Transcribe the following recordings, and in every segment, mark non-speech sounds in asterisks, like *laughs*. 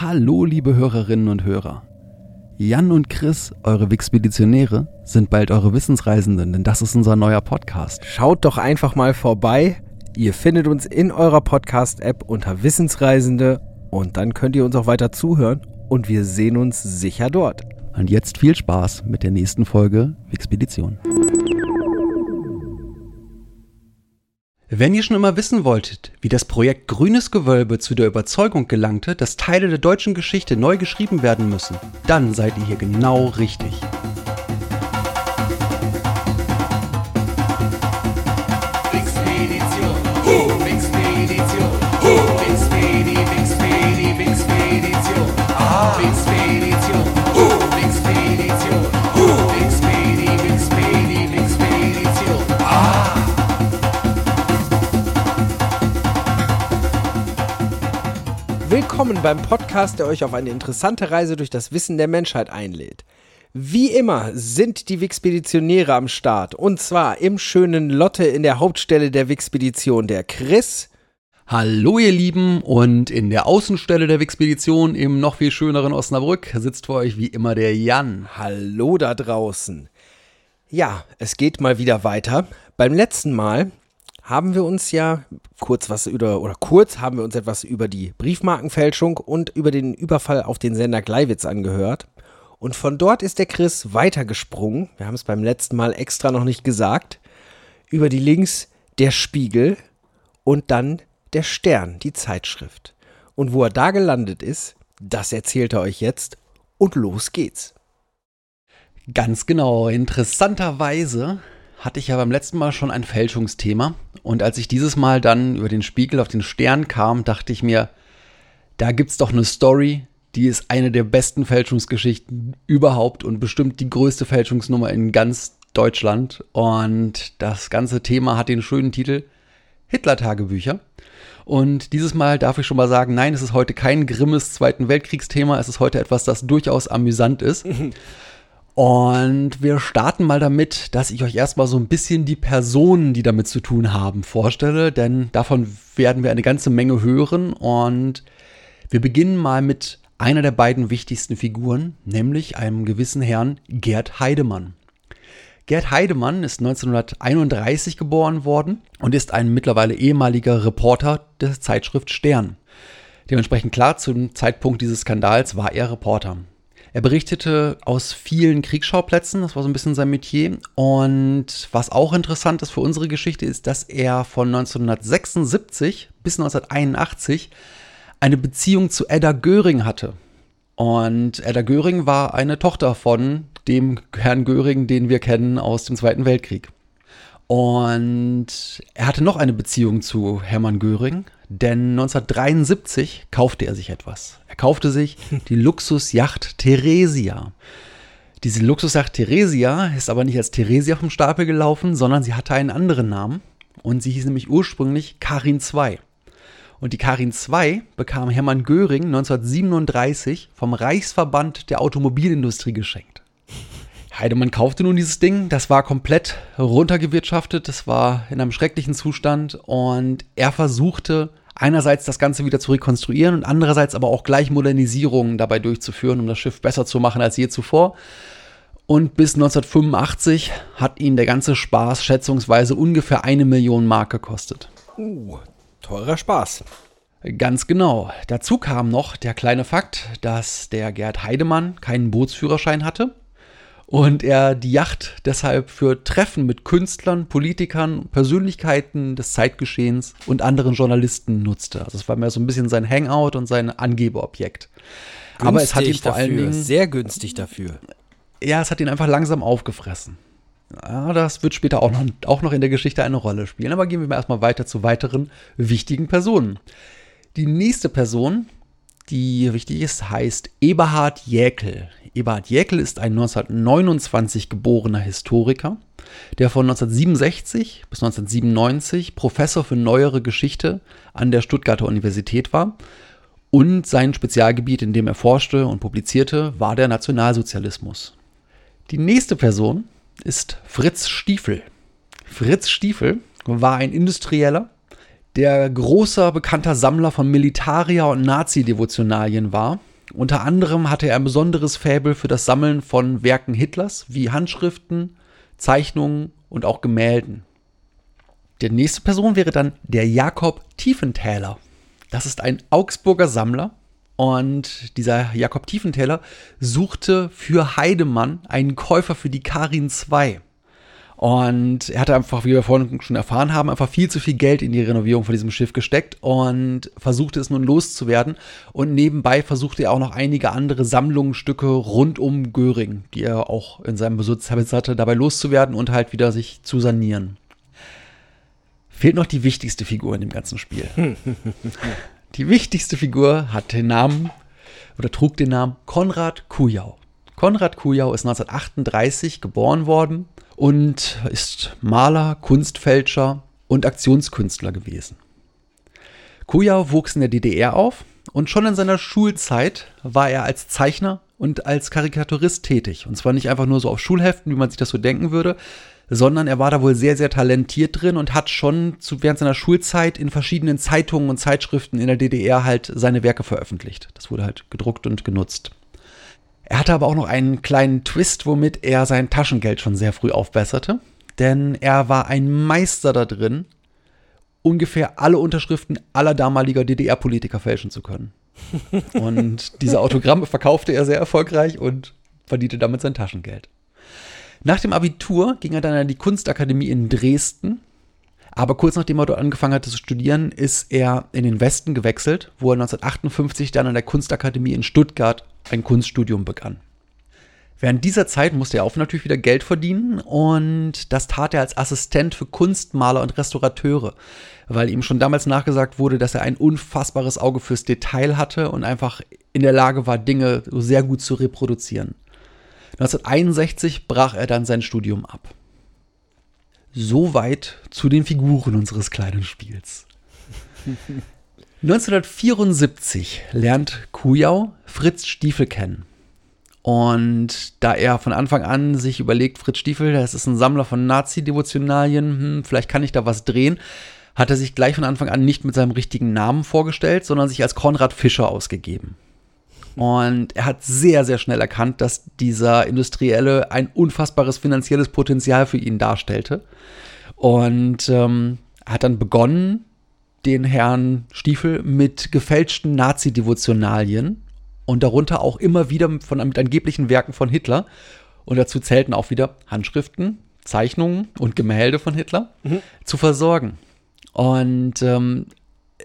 Hallo, liebe Hörerinnen und Hörer. Jan und Chris, eure Wixpeditionäre, sind bald eure Wissensreisenden, denn das ist unser neuer Podcast. Schaut doch einfach mal vorbei. Ihr findet uns in eurer Podcast-App unter Wissensreisende und dann könnt ihr uns auch weiter zuhören und wir sehen uns sicher dort. Und jetzt viel Spaß mit der nächsten Folge Wixpedition. Wenn ihr schon immer wissen wolltet, wie das Projekt Grünes Gewölbe zu der Überzeugung gelangte, dass Teile der deutschen Geschichte neu geschrieben werden müssen, dann seid ihr hier genau richtig. Willkommen beim Podcast, der euch auf eine interessante Reise durch das Wissen der Menschheit einlädt. Wie immer sind die Wixpeditionäre am Start und zwar im schönen Lotte in der Hauptstelle der Wixpedition, der Chris. Hallo ihr Lieben und in der Außenstelle der Wixpedition im noch viel schöneren Osnabrück sitzt für euch wie immer der Jan. Hallo da draußen. Ja, es geht mal wieder weiter. Beim letzten Mal haben wir uns ja kurz was über, oder kurz haben wir uns etwas über die Briefmarkenfälschung und über den Überfall auf den Sender Gleiwitz angehört. Und von dort ist der Chris weitergesprungen. Wir haben es beim letzten Mal extra noch nicht gesagt. Über die Links der Spiegel und dann der Stern, die Zeitschrift. Und wo er da gelandet ist, das erzählt er euch jetzt. Und los geht's. Ganz genau. Interessanterweise hatte ich ja beim letzten Mal schon ein Fälschungsthema. Und als ich dieses Mal dann über den Spiegel auf den Stern kam, dachte ich mir, da gibt's doch eine Story, die ist eine der besten Fälschungsgeschichten überhaupt und bestimmt die größte Fälschungsnummer in ganz Deutschland. Und das ganze Thema hat den schönen Titel Hitler-Tagebücher. Und dieses Mal darf ich schon mal sagen, nein, es ist heute kein grimmes Zweiten Weltkriegsthema, es ist heute etwas, das durchaus amüsant ist. *laughs* Und wir starten mal damit, dass ich euch erstmal so ein bisschen die Personen, die damit zu tun haben, vorstelle, denn davon werden wir eine ganze Menge hören. Und wir beginnen mal mit einer der beiden wichtigsten Figuren, nämlich einem gewissen Herrn Gerd Heidemann. Gerd Heidemann ist 1931 geboren worden und ist ein mittlerweile ehemaliger Reporter der Zeitschrift Stern. Dementsprechend klar, zum Zeitpunkt dieses Skandals war er Reporter. Er berichtete aus vielen Kriegsschauplätzen, das war so ein bisschen sein Metier. Und was auch interessant ist für unsere Geschichte, ist, dass er von 1976 bis 1981 eine Beziehung zu Edda Göring hatte. Und Edda Göring war eine Tochter von dem Herrn Göring, den wir kennen aus dem Zweiten Weltkrieg. Und er hatte noch eine Beziehung zu Hermann Göring, denn 1973 kaufte er sich etwas. Er kaufte sich *laughs* die Luxusjacht Theresia. Diese Luxusjacht Theresia ist aber nicht als Theresia vom Stapel gelaufen, sondern sie hatte einen anderen Namen und sie hieß nämlich ursprünglich Karin II. Und die Karin II bekam Hermann Göring 1937 vom Reichsverband der Automobilindustrie geschenkt. Heidemann kaufte nun dieses Ding, das war komplett runtergewirtschaftet, das war in einem schrecklichen Zustand und er versuchte einerseits das Ganze wieder zu rekonstruieren und andererseits aber auch gleich Modernisierungen dabei durchzuführen, um das Schiff besser zu machen als je zuvor. Und bis 1985 hat ihn der ganze Spaß schätzungsweise ungefähr eine Million Mark gekostet. Uh, teurer Spaß. Ganz genau. Dazu kam noch der kleine Fakt, dass der Gerd Heidemann keinen Bootsführerschein hatte und er die Yacht deshalb für Treffen mit Künstlern, Politikern, Persönlichkeiten des Zeitgeschehens und anderen Journalisten nutzte. Also es war mehr so ein bisschen sein Hangout und sein Angebeobjekt. Aber es hat ihn vor dafür, allen Dingen sehr günstig dafür. ja, es hat ihn einfach langsam aufgefressen. Ja, das wird später auch noch, auch noch in der Geschichte eine Rolle spielen. Aber gehen wir mal erstmal weiter zu weiteren wichtigen Personen. Die nächste Person, die wichtig ist, heißt Eberhard Jäkel. Eberhard Jäkel ist ein 1929 geborener Historiker, der von 1967 bis 1997 Professor für neuere Geschichte an der Stuttgarter Universität war. Und sein Spezialgebiet, in dem er forschte und publizierte, war der Nationalsozialismus. Die nächste Person ist Fritz Stiefel. Fritz Stiefel war ein Industrieller, der großer bekannter Sammler von Militaria und Nazi-Devotionalien war. Unter anderem hatte er ein besonderes Faible für das Sammeln von Werken Hitlers, wie Handschriften, Zeichnungen und auch Gemälden. Die nächste Person wäre dann der Jakob Tiefenthaler. Das ist ein Augsburger Sammler und dieser Jakob Tiefenthaler suchte für Heidemann einen Käufer für die Karin II. Und er hatte einfach, wie wir vorhin schon erfahren haben, einfach viel zu viel Geld in die Renovierung von diesem Schiff gesteckt und versuchte es nun loszuwerden. Und nebenbei versuchte er auch noch einige andere Sammlungsstücke rund um Göring, die er auch in seinem Besitz hatte, dabei loszuwerden und halt wieder sich zu sanieren. Fehlt noch die wichtigste Figur in dem ganzen Spiel. *laughs* die wichtigste Figur hat den Namen oder trug den Namen Konrad Kujau. Konrad Kujau ist 1938 geboren worden und ist Maler, Kunstfälscher und Aktionskünstler gewesen. Kujau wuchs in der DDR auf und schon in seiner Schulzeit war er als Zeichner und als Karikaturist tätig. Und zwar nicht einfach nur so auf Schulheften, wie man sich das so denken würde, sondern er war da wohl sehr, sehr talentiert drin und hat schon zu, während seiner Schulzeit in verschiedenen Zeitungen und Zeitschriften in der DDR halt seine Werke veröffentlicht. Das wurde halt gedruckt und genutzt. Er hatte aber auch noch einen kleinen Twist, womit er sein Taschengeld schon sehr früh aufbesserte. Denn er war ein Meister da drin, ungefähr alle Unterschriften aller damaliger DDR-Politiker fälschen zu können. *laughs* Und diese Autogramme verkaufte er sehr erfolgreich und verdiente damit sein Taschengeld. Nach dem Abitur ging er dann an die Kunstakademie in Dresden aber kurz nachdem er dort angefangen hatte zu studieren, ist er in den Westen gewechselt, wo er 1958 dann an der Kunstakademie in Stuttgart ein Kunststudium begann. Während dieser Zeit musste er auch natürlich wieder Geld verdienen und das tat er als Assistent für Kunstmaler und Restaurateure, weil ihm schon damals nachgesagt wurde, dass er ein unfassbares Auge fürs Detail hatte und einfach in der Lage war, Dinge sehr gut zu reproduzieren. 1961 brach er dann sein Studium ab. Soweit zu den Figuren unseres kleinen Spiels. *laughs* 1974 lernt Kujau Fritz Stiefel kennen. Und da er von Anfang an sich überlegt, Fritz Stiefel, das ist ein Sammler von Nazi-Devotionalien, hm, vielleicht kann ich da was drehen, hat er sich gleich von Anfang an nicht mit seinem richtigen Namen vorgestellt, sondern sich als Konrad Fischer ausgegeben. Und er hat sehr, sehr schnell erkannt, dass dieser Industrielle ein unfassbares finanzielles Potenzial für ihn darstellte. Und ähm, hat dann begonnen, den Herrn Stiefel mit gefälschten Nazi-Devotionalien und darunter auch immer wieder von, mit angeblichen Werken von Hitler. Und dazu zählten auch wieder Handschriften, Zeichnungen und Gemälde von Hitler mhm. zu versorgen. Und ähm,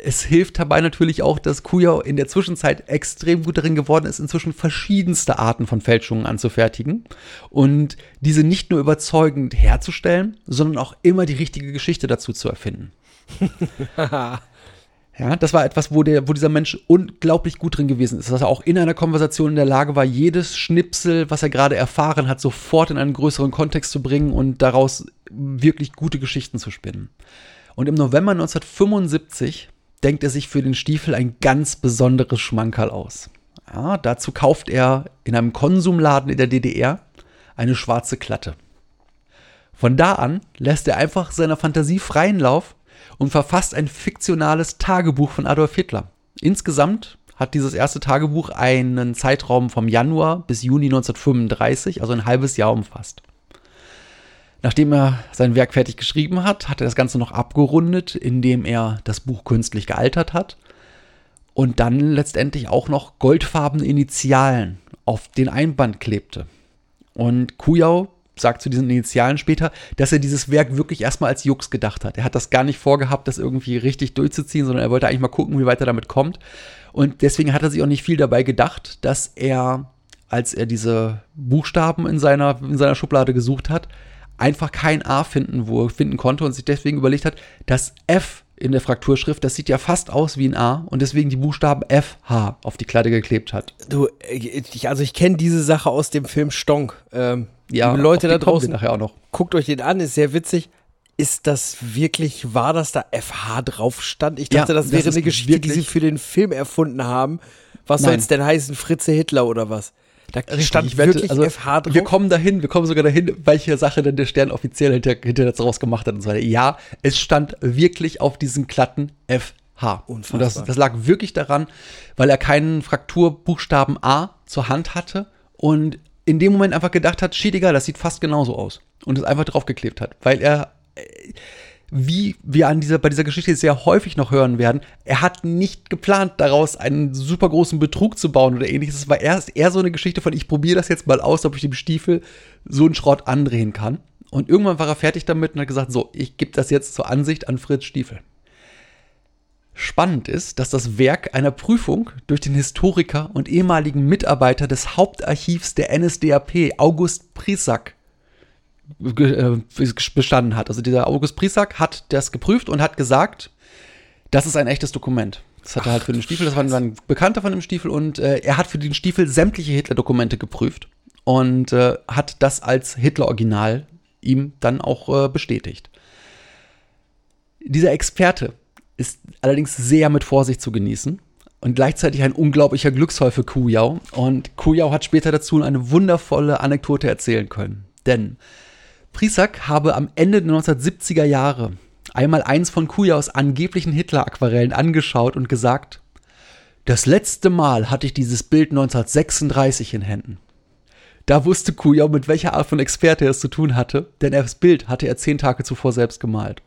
es hilft dabei natürlich auch, dass Kujau in der Zwischenzeit extrem gut darin geworden ist, inzwischen verschiedenste Arten von Fälschungen anzufertigen und diese nicht nur überzeugend herzustellen, sondern auch immer die richtige Geschichte dazu zu erfinden. *laughs* ja, das war etwas, wo, der, wo dieser Mensch unglaublich gut drin gewesen ist, dass er auch in einer Konversation in der Lage war, jedes Schnipsel, was er gerade erfahren hat, sofort in einen größeren Kontext zu bringen und daraus wirklich gute Geschichten zu spinnen. Und im November 1975 denkt er sich für den Stiefel ein ganz besonderes Schmankerl aus. Ja, dazu kauft er in einem Konsumladen in der DDR eine schwarze Klatte. Von da an lässt er einfach seiner Fantasie freien Lauf und verfasst ein fiktionales Tagebuch von Adolf Hitler. Insgesamt hat dieses erste Tagebuch einen Zeitraum vom Januar bis Juni 1935, also ein halbes Jahr umfasst. Nachdem er sein Werk fertig geschrieben hat, hat er das Ganze noch abgerundet, indem er das Buch künstlich gealtert hat und dann letztendlich auch noch goldfarbene Initialen auf den Einband klebte. Und Kujau sagt zu diesen Initialen später, dass er dieses Werk wirklich erstmal als Jux gedacht hat. Er hat das gar nicht vorgehabt, das irgendwie richtig durchzuziehen, sondern er wollte eigentlich mal gucken, wie weit er damit kommt. Und deswegen hat er sich auch nicht viel dabei gedacht, dass er, als er diese Buchstaben in seiner, in seiner Schublade gesucht hat, einfach kein A finden, wo finden konnte und sich deswegen überlegt hat, das F in der Frakturschrift, das sieht ja fast aus wie ein A und deswegen die Buchstaben FH auf die Kleider geklebt hat. Du, ich, also ich kenne diese Sache aus dem Film Stonk. Ähm, ja, Leute da draußen, nachher auch noch. guckt euch den an, ist sehr witzig. Ist das wirklich wahr, dass da FH drauf stand? Ich dachte, ja, das wäre das eine Geschichte, die sie für den Film erfunden haben. Was soll es denn heißen, Fritze Hitler oder was? Da Richtig, stand wette, wirklich also, FH drauf. Wir kommen dahin, wir kommen sogar dahin, welche Sache denn der Stern offiziell hinter, hinter daraus gemacht hat und so weiter. Ja, es stand wirklich auf diesem glatten FH. Unfassbar. Und das, das lag wirklich daran, weil er keinen Frakturbuchstaben A zur Hand hatte und in dem Moment einfach gedacht hat, shit, egal, das sieht fast genauso aus. Und es einfach draufgeklebt hat, weil er äh, wie wir an dieser, bei dieser Geschichte sehr häufig noch hören werden, er hat nicht geplant, daraus einen super großen Betrug zu bauen oder ähnliches. Es war erst eher so eine Geschichte von, ich probiere das jetzt mal aus, ob ich dem Stiefel so einen Schrott andrehen kann. Und irgendwann war er fertig damit und hat gesagt, so, ich gebe das jetzt zur Ansicht an Fritz Stiefel. Spannend ist, dass das Werk einer Prüfung durch den Historiker und ehemaligen Mitarbeiter des Hauptarchivs der NSDAP, August Prisak, ge- äh, bestanden hat. Also dieser August Prisak hat das geprüft und hat gesagt, das ist ein echtes Dokument. Das hat er halt für den Stiefel, das war ein Bekannter von dem Stiefel und äh, er hat für den Stiefel sämtliche Hitler-Dokumente geprüft und äh, hat das als Hitler-Original ihm dann auch äh, bestätigt. Dieser Experte ist allerdings sehr mit Vorsicht zu genießen und gleichzeitig ein unglaublicher Glücksfall für Kujau. Und Kujau hat später dazu eine wundervolle Anekdote erzählen können. Denn Prisak habe am Ende der 1970er Jahre einmal eins von Kujaus angeblichen Hitler-Aquarellen angeschaut und gesagt, das letzte Mal hatte ich dieses Bild 1936 in Händen. Da wusste Kujau, mit welcher Art von Experte er es zu tun hatte, denn das Bild hatte er zehn Tage zuvor selbst gemalt.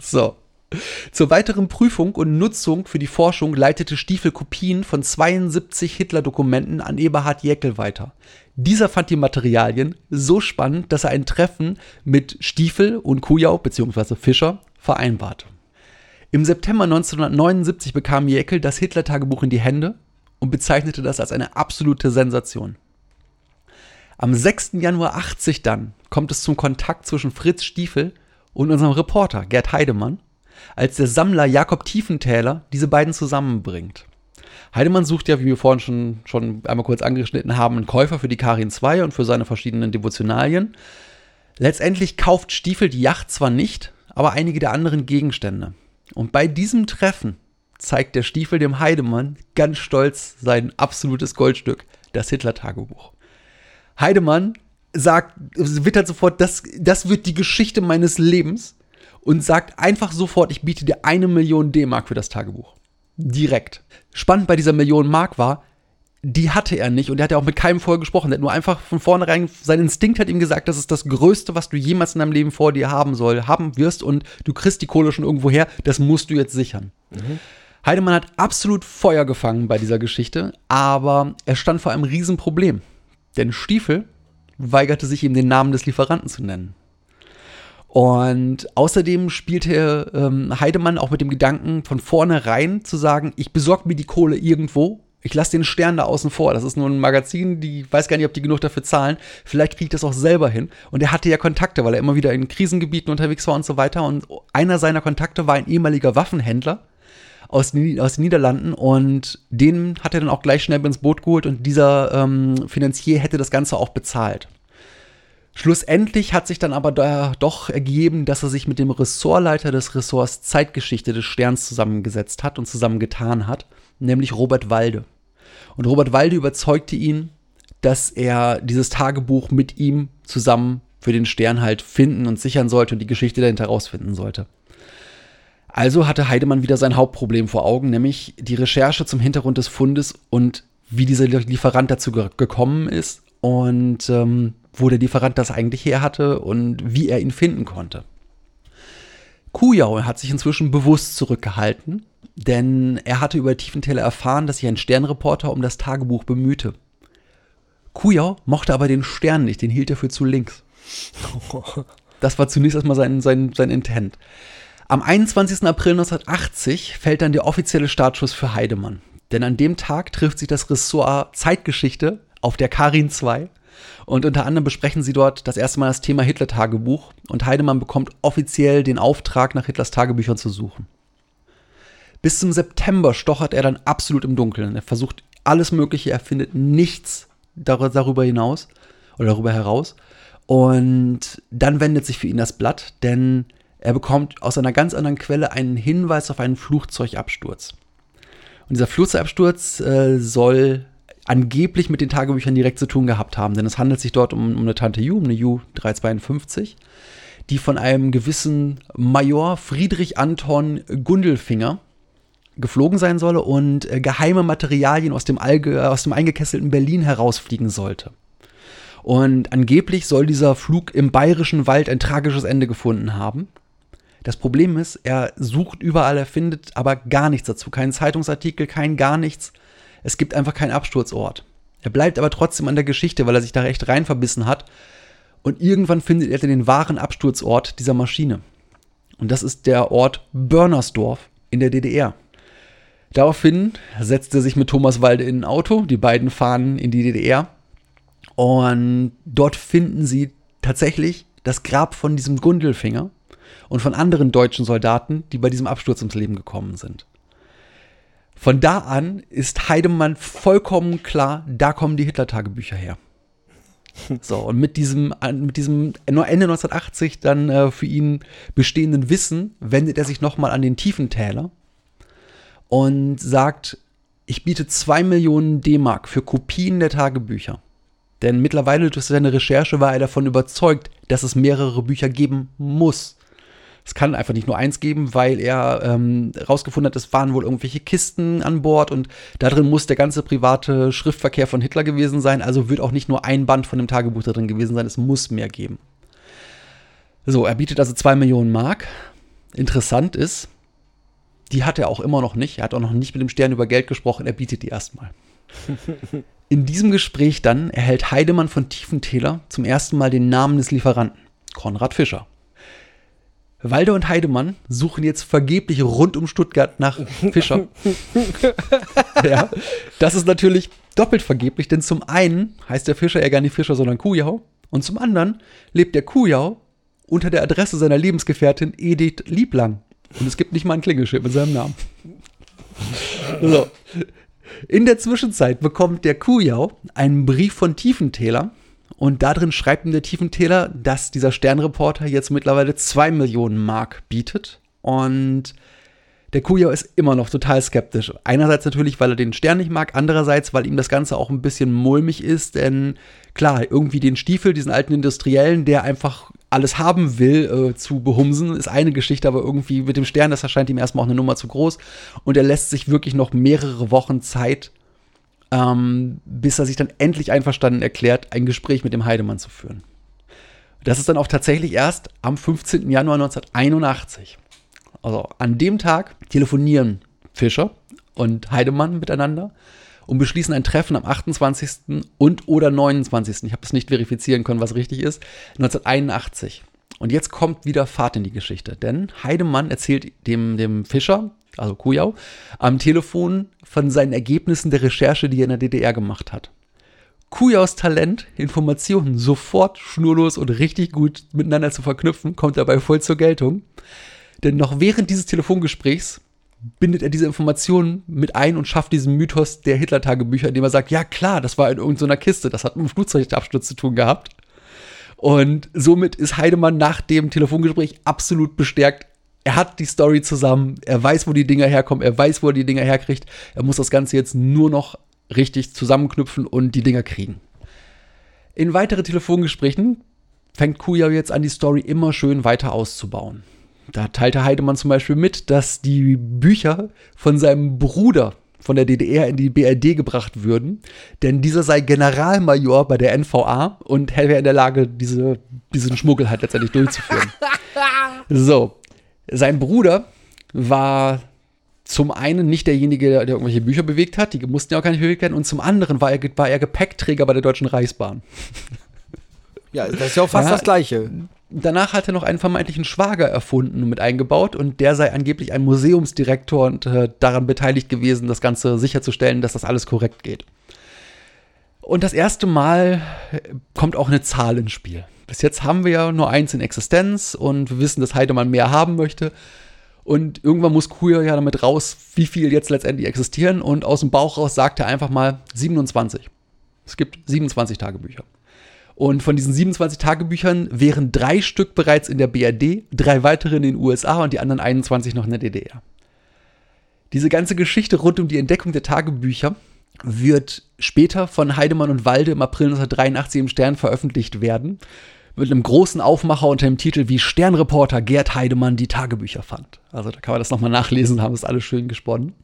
So. Zur weiteren Prüfung und Nutzung für die Forschung leitete Stiefel Kopien von 72 Hitler-Dokumenten an Eberhard Jäckel weiter. Dieser fand die Materialien so spannend, dass er ein Treffen mit Stiefel und Kujau bzw. Fischer vereinbarte. Im September 1979 bekam Jäckel das Hitler-Tagebuch in die Hände und bezeichnete das als eine absolute Sensation. Am 6. Januar 80 dann kommt es zum Kontakt zwischen Fritz Stiefel und unserem Reporter Gerd Heidemann, als der Sammler Jakob Tiefentäler diese beiden zusammenbringt. Heidemann sucht ja, wie wir vorhin schon, schon einmal kurz angeschnitten haben, einen Käufer für die Karin 2 und für seine verschiedenen Devotionalien. Letztendlich kauft Stiefel die Yacht zwar nicht, aber einige der anderen Gegenstände. Und bei diesem Treffen zeigt der Stiefel dem Heidemann ganz stolz sein absolutes Goldstück, das Hitler-Tagebuch. Heidemann sagt, wittert sofort, das, das wird die Geschichte meines Lebens und sagt einfach sofort, ich biete dir eine Million D-Mark für das Tagebuch. Direkt. Spannend bei dieser Million Mark war, die hatte er nicht und er hat ja auch mit keinem vorher gesprochen. Er hat nur einfach von vornherein, sein Instinkt hat ihm gesagt, das ist das Größte, was du jemals in deinem Leben vor dir haben soll, haben wirst und du kriegst die Kohle schon irgendwo her, das musst du jetzt sichern. Heidemann hat absolut Feuer gefangen bei dieser Geschichte, aber er stand vor einem Riesenproblem. Denn Stiefel weigerte sich ihm den Namen des Lieferanten zu nennen. Und außerdem spielte ähm, Heidemann auch mit dem Gedanken, von vornherein zu sagen, ich besorge mir die Kohle irgendwo, ich lasse den Stern da außen vor. Das ist nur ein Magazin, die weiß gar nicht, ob die genug dafür zahlen. Vielleicht kriege ich das auch selber hin. Und er hatte ja Kontakte, weil er immer wieder in Krisengebieten unterwegs war und so weiter. Und einer seiner Kontakte war ein ehemaliger Waffenhändler aus, den- aus den Niederlanden und den hat er dann auch gleich schnell ins Boot geholt und dieser ähm, Finanzier hätte das Ganze auch bezahlt. Schlussendlich hat sich dann aber da doch ergeben, dass er sich mit dem Ressortleiter des Ressorts Zeitgeschichte des Sterns zusammengesetzt hat und zusammengetan hat, nämlich Robert Walde. Und Robert Walde überzeugte ihn, dass er dieses Tagebuch mit ihm zusammen für den Stern halt finden und sichern sollte und die Geschichte dahinter herausfinden sollte. Also hatte Heidemann wieder sein Hauptproblem vor Augen, nämlich die Recherche zum Hintergrund des Fundes und wie dieser Lieferant dazu ge gekommen ist und ähm, wo der Lieferant das eigentlich her hatte und wie er ihn finden konnte. Kujau hat sich inzwischen bewusst zurückgehalten, denn er hatte über Tiefentäler erfahren, dass sich ein Sternreporter um das Tagebuch bemühte. Kujau mochte aber den Stern nicht, den hielt er für zu links. *laughs* Das war zunächst erstmal sein, sein, sein Intent. Am 21. April 1980 fällt dann der offizielle Startschuss für Heidemann. Denn an dem Tag trifft sich das Ressort Zeitgeschichte auf der Karin 2 und unter anderem besprechen sie dort das erste Mal das Thema Hitler-Tagebuch und Heidemann bekommt offiziell den Auftrag, nach Hitlers Tagebüchern zu suchen. Bis zum September stochert er dann absolut im Dunkeln. Er versucht alles Mögliche, er findet nichts dar darüber hinaus oder darüber heraus. Und dann wendet sich für ihn das Blatt, denn er bekommt aus einer ganz anderen Quelle einen Hinweis auf einen Flugzeugabsturz. Und dieser Flugzeugabsturz äh, soll angeblich mit den Tagebüchern direkt zu tun gehabt haben. Denn es handelt sich dort um, um eine Tante Ju, um eine Ju 352, die von einem gewissen Major Friedrich Anton Gundelfinger geflogen sein solle und äh, geheime Materialien aus dem, Allge aus dem eingekesselten Berlin herausfliegen sollte. Und angeblich soll dieser Flug im bayerischen Wald ein tragisches Ende gefunden haben. Das Problem ist, er sucht überall, er findet aber gar nichts dazu. Keinen Zeitungsartikel, kein gar nichts. Es gibt einfach keinen Absturzort. Er bleibt aber trotzdem an der Geschichte, weil er sich da recht rein verbissen hat. Und irgendwann findet er den wahren Absturzort dieser Maschine. Und das ist der Ort Börnersdorf in der DDR. Daraufhin setzt er sich mit Thomas Walde in ein Auto. Die beiden fahren in die DDR. Und dort finden sie tatsächlich das Grab von diesem Gundelfinger und von anderen deutschen Soldaten, die bei diesem Absturz ums Leben gekommen sind. Von da an ist Heidemann vollkommen klar, da kommen die Hitler-Tagebücher her. *laughs* So, und mit diesem, mit diesem Ende 1980 dann äh, für ihn bestehenden Wissen wendet er sich nochmal an den Tiefentäler und sagt, ich biete zwei Millionen D-Mark für Kopien der Tagebücher. Denn mittlerweile durch seine Recherche war er davon überzeugt, dass es mehrere Bücher geben muss. Es kann einfach nicht nur eins geben, weil er ähm, rausgefunden hat, es waren wohl irgendwelche Kisten an Bord und da drin muss der ganze private Schriftverkehr von Hitler gewesen sein. Also wird auch nicht nur ein Band von dem Tagebuch da drin gewesen sein, es muss mehr geben. So, er bietet also zwei Millionen Mark. Interessant ist, die hat er auch immer noch nicht. Er hat auch noch nicht mit dem Stern über Geld gesprochen. Er bietet die erstmal. *laughs* In diesem Gespräch dann erhält Heidemann von Tiefentäler zum ersten Mal den Namen des Lieferanten, Konrad Fischer. Walde und Heidemann suchen jetzt vergeblich rund um Stuttgart nach *laughs* Fischer. ja, das ist natürlich doppelt vergeblich, denn zum einen heißt der Fischer ja gar nicht Fischer, sondern Kujau. Und zum anderen lebt der Kujau unter der Adresse seiner Lebensgefährtin Edith Lieblang. Und es gibt nicht mal ein Klingelschild mit seinem Namen. So. In der Zwischenzeit bekommt der Kujau einen Brief von Tiefentäler und darin schreibt ihm der Tiefentäler, dass dieser Sternreporter jetzt mittlerweile zwei Millionen Mark bietet und der Kujau ist immer noch total skeptisch. Einerseits natürlich, weil er den Stern nicht mag, andererseits, weil ihm das Ganze auch ein bisschen mulmig ist, denn klar, irgendwie den Stiefel, diesen alten Industriellen, der einfach alles haben will, äh, zu behumsen, ist eine Geschichte, aber irgendwie mit dem Stern, das erscheint ihm erstmal auch eine Nummer zu groß. Und er lässt sich wirklich noch mehrere Wochen Zeit, ähm, bis er sich dann endlich einverstanden erklärt, ein Gespräch mit dem Heidemann zu führen. Das ist dann auch tatsächlich erst am 15. Januar 1981. Also an dem Tag telefonieren Fischer und Heidemann miteinander und beschließen ein Treffen am 28. und oder 29. Ich habe es nicht verifizieren können, was richtig ist. 1981. Und jetzt kommt wieder Fahrt in die Geschichte, denn Heidemann erzählt dem, dem Fischer, also Kujau, am Telefon von seinen Ergebnissen der Recherche, die er in der DDR gemacht hat. Kujaus Talent, Informationen sofort schnurlos und richtig gut miteinander zu verknüpfen, kommt dabei voll zur Geltung. Denn noch während dieses Telefongesprächs bindet er diese Informationen mit ein und schafft diesen Mythos der Hitler-Tagebücher, indem er sagt, ja klar, das war in irgendeiner Kiste, das hat mit dem Flugzeugabsturz zu tun gehabt. Und somit ist Heidemann nach dem Telefongespräch absolut bestärkt. Er hat die Story zusammen, er weiß, wo die Dinger herkommen, er weiß, wo er die Dinger herkriegt. Er muss das Ganze jetzt nur noch richtig zusammenknüpfen und die Dinger kriegen. In weiteren Telefongesprächen fängt Kuja jetzt an, die Story immer schön weiter auszubauen. Da teilte Heidemann zum Beispiel mit, dass die Bücher von seinem Bruder von der DDR in die BRD gebracht würden, denn dieser sei Generalmajor bei der NVA und wäre in der Lage, diese, diesen Schmuggel halt letztendlich durchzuführen. *laughs* so, sein Bruder war zum einen nicht derjenige, der irgendwelche Bücher bewegt hat, die mussten ja auch gar nicht bewegt werden, und zum anderen war er, war er Gepäckträger bei der Deutschen Reichsbahn. *laughs* Ja, das ist ja auch fast ja, das Gleiche. Danach hat er noch einen vermeintlichen Schwager erfunden und mit eingebaut und der sei angeblich ein Museumsdirektor und äh, daran beteiligt gewesen, das Ganze sicherzustellen, dass das alles korrekt geht. Und das erste Mal kommt auch eine Zahl ins Spiel. Bis jetzt haben wir ja nur eins in Existenz und wir wissen, dass Heidemann mehr haben möchte. Und irgendwann muss Kuya ja damit raus, wie viel jetzt letztendlich existieren. Und aus dem Bauch raus sagt er einfach mal 27. Es gibt 27 Tagebücher. Und von diesen 27 Tagebüchern wären drei Stück bereits in der BRD, drei weitere in den USA und die anderen 21 noch in der DDR. Diese ganze Geschichte rund um die Entdeckung der Tagebücher wird später von Heidemann und Walde im April 1983 im Stern veröffentlicht werden. Mit einem großen Aufmacher unter dem Titel Wie Sternreporter Gerd Heidemann die Tagebücher fand. Also da kann man das nochmal nachlesen, haben es alles schön gesponnen.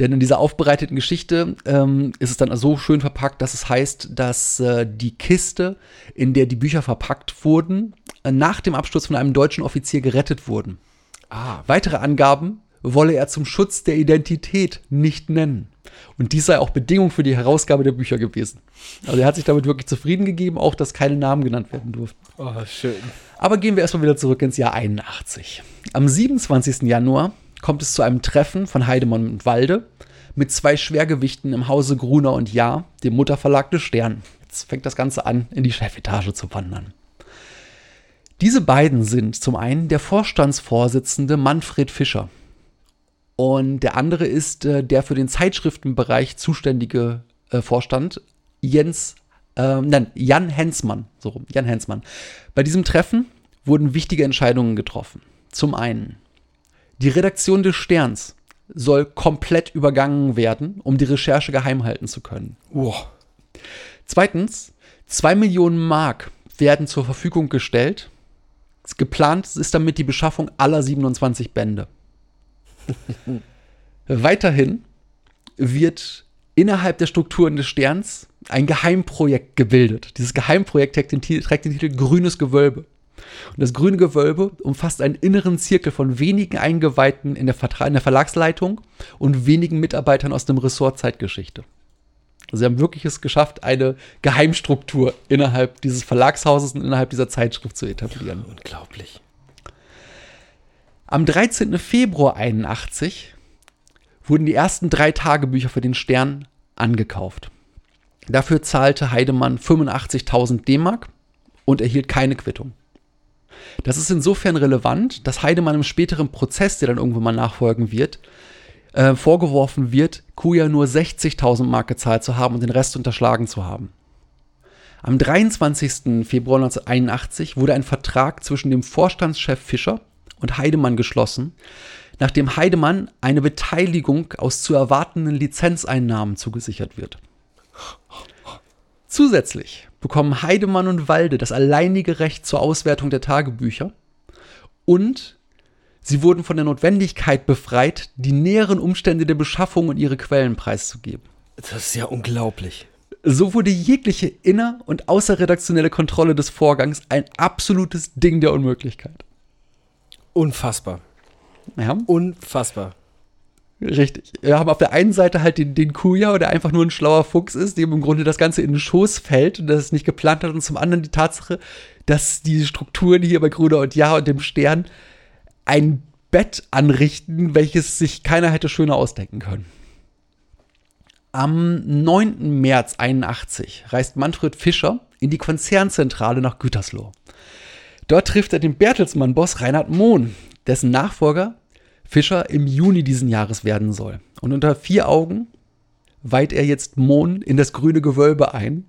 Denn in dieser aufbereiteten Geschichte ähm, ist es dann so schön verpackt, dass es heißt, dass äh, die Kiste, in der die Bücher verpackt wurden, äh, nach dem Absturz von einem deutschen Offizier gerettet wurden. Ah, Weitere Angaben wolle er zum Schutz der Identität nicht nennen. Und dies sei auch Bedingung für die Herausgabe der Bücher gewesen. Also er hat sich damit wirklich zufrieden gegeben, auch dass keine Namen genannt werden durften. oh, schön. Aber gehen wir erstmal wieder zurück ins Jahr 81. Am 27. Januar kommt es zu einem Treffen von Heidemann und Walde mit zwei Schwergewichten im Hause Gruner und Jahr, dem Mutterverlag des Stern. Jetzt fängt das Ganze an, in die Chefetage zu wandern. Diese beiden sind zum einen der Vorstandsvorsitzende Manfred Fischer und der andere ist äh, der für den Zeitschriftenbereich zuständige äh, Vorstand Jens, äh, nein, Jan Hensmann, so rum, Jan Hensmann. Bei diesem Treffen wurden wichtige Entscheidungen getroffen. Zum einen, die Redaktion des Sterns soll komplett übergangen werden, um die Recherche geheim halten zu können. Wow. Zweitens, zwei Millionen Mark werden zur Verfügung gestellt. Geplant ist damit die Beschaffung aller 27 Bände. *laughs* Weiterhin wird innerhalb der Strukturen des Sterns ein Geheimprojekt gebildet. Dieses Geheimprojekt trägt den, trägt den Titel Grünes Gewölbe. Und das grüne Gewölbe umfasst einen inneren Zirkel von wenigen Eingeweihten in der, Vertra in der Verlagsleitung und wenigen Mitarbeitern aus dem Ressort Zeitgeschichte. Also sie haben wirklich es geschafft, eine Geheimstruktur innerhalb dieses Verlagshauses und innerhalb dieser Zeitschrift zu etablieren. Unglaublich. Am 13. Februar 81 wurden die ersten drei Tagebücher für den Stern angekauft. Dafür zahlte Heidemann 85.000 D-Mark und erhielt keine Quittung. Das ist insofern relevant, dass Heidemann im späteren Prozess, der dann irgendwann mal nachfolgen wird, äh, vorgeworfen wird, Kuja nur 60.000 Mark gezahlt zu haben und den Rest unterschlagen zu haben. Am 23. Februar 1981 wurde ein Vertrag zwischen dem Vorstandschef Fischer und Heidemann geschlossen, nachdem Heidemann eine Beteiligung aus zu erwartenden Lizenzeinnahmen zugesichert wird. Zusätzlich bekommen Heidemann und Walde das alleinige Recht zur Auswertung der Tagebücher und sie wurden von der Notwendigkeit befreit, die näheren Umstände der Beschaffung und ihre Quellen preiszugeben. Das ist ja unglaublich. So wurde jegliche inner- und außerredaktionelle Kontrolle des Vorgangs ein absolutes Ding der Unmöglichkeit. Unfassbar. Ja, Unfassbar. richtig. Wir haben auf der einen Seite halt den, den Kuja, der einfach nur ein schlauer Fuchs ist, dem im Grunde das Ganze in den Schoß fällt und das es nicht geplant hat. Und zum anderen die Tatsache, dass diese Strukturen hier bei Gruder und Ja und dem Stern ein Bett anrichten, welches sich keiner hätte schöner ausdenken können. Am 9. März 81 reist Manfred Fischer in die Konzernzentrale nach Gütersloh. Dort trifft er den Bertelsmann-Boss Reinhard Mohn, dessen Nachfolger Fischer im Juni diesen Jahres werden soll. Und unter vier Augen weiht er jetzt Mohn in das grüne Gewölbe ein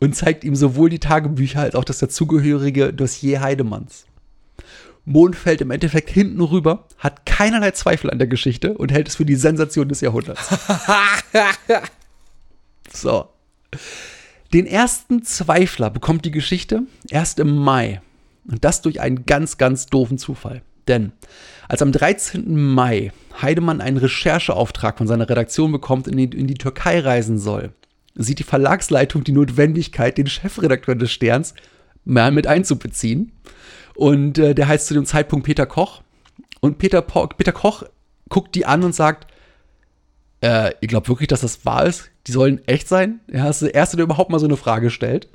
und zeigt ihm sowohl die Tagebücher als auch das dazugehörige Dossier Heidemanns. Mohn fällt im Endeffekt hinten rüber, hat keinerlei Zweifel an der Geschichte und hält es für die Sensation des Jahrhunderts. *laughs* so. Den ersten Zweifler bekommt die Geschichte erst im Mai. Und das durch einen ganz, ganz doofen Zufall. Denn als am 13. Mai Heidemann einen Rechercheauftrag von seiner Redaktion bekommt und in die, in die Türkei reisen soll, sieht die Verlagsleitung die Notwendigkeit, den Chefredakteur des Sterns mal mit einzubeziehen. Und äh, der heißt zu dem Zeitpunkt Peter Koch. Und Peter, Po- Peter Koch guckt die an und sagt, äh, ihr glaubt wirklich, dass das wahr ist? Die sollen echt sein? Er ist der Erste, der überhaupt mal so eine Frage stellt.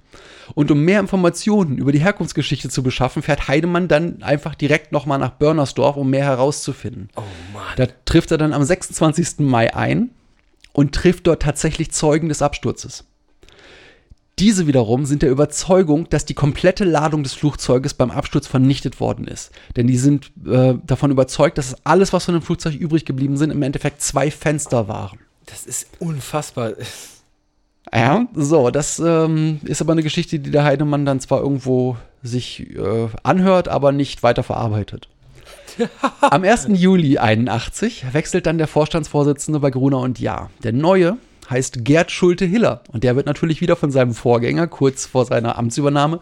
Und um mehr Informationen über die Herkunftsgeschichte zu beschaffen, fährt Heidemann dann einfach direkt nochmal nach Börnersdorf, um mehr herauszufinden. Oh Mann. Da trifft er dann am 26. Mai ein und trifft dort tatsächlich Zeugen des Absturzes. Diese wiederum sind der Überzeugung, dass die komplette Ladung des Flugzeuges beim Absturz vernichtet worden ist. Denn die sind äh, davon überzeugt, dass alles, was von dem Flugzeug übrig geblieben sind, im Endeffekt zwei Fenster waren. Das ist unfassbar. Ja, so, das ähm, ist aber eine Geschichte, die der Heidemann dann zwar irgendwo sich äh, anhört, aber nicht weiter verarbeitet. *laughs* Am 1. Juli 81 wechselt dann der Vorstandsvorsitzende bei Gruner und Jahr. Der neue heißt Gerd Schulte-Hiller. Und der wird natürlich wieder von seinem Vorgänger kurz vor seiner Amtsübernahme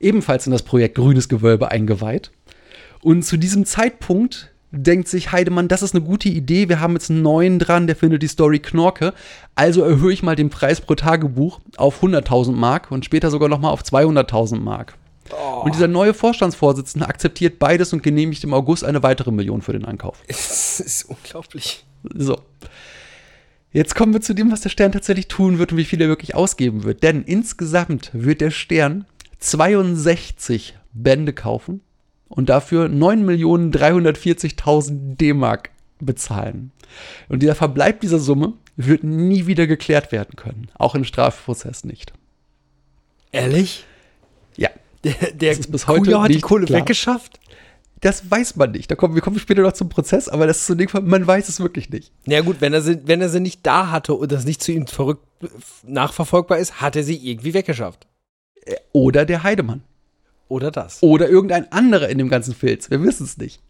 ebenfalls in das Projekt Grünes Gewölbe eingeweiht. Und zu diesem Zeitpunkt denkt sich Heidemann, das ist eine gute Idee, wir haben jetzt einen neuen dran, der findet die Story Knorke, also erhöhe ich mal den Preis pro Tagebuch auf 100.000 Mark und später sogar nochmal auf 200.000 Mark. Und dieser neue Vorstandsvorsitzende akzeptiert beides und genehmigt im August eine weitere Million für den Einkauf. *laughs* Es ist unglaublich. So. Jetzt kommen wir zu dem, was der Stern tatsächlich tun wird und wie viel er wirklich ausgeben wird. Denn insgesamt wird der Stern 62 Bände kaufen und dafür 9.340.000 D-Mark bezahlen. Und der Verbleib dieser Summe wird nie wieder geklärt werden können. Auch im Strafprozess nicht. Ehrlich? Ja. Der, der Das ist bis heute Kujau hat die Kohle klar. weggeschafft? Das weiß man nicht. Da kommen, wir kommen später noch zum Prozess, aber das ist so ein Ding, man weiß es wirklich nicht. Na ja, gut, wenn er, sie, wenn er sie nicht da hatte und das nicht zu ihm verrückt nachverfolgbar ist, hat er sie irgendwie weggeschafft. Oder der Heidemann. Oder das. Oder irgendein anderer in dem ganzen Filz. Wir wissen es nicht.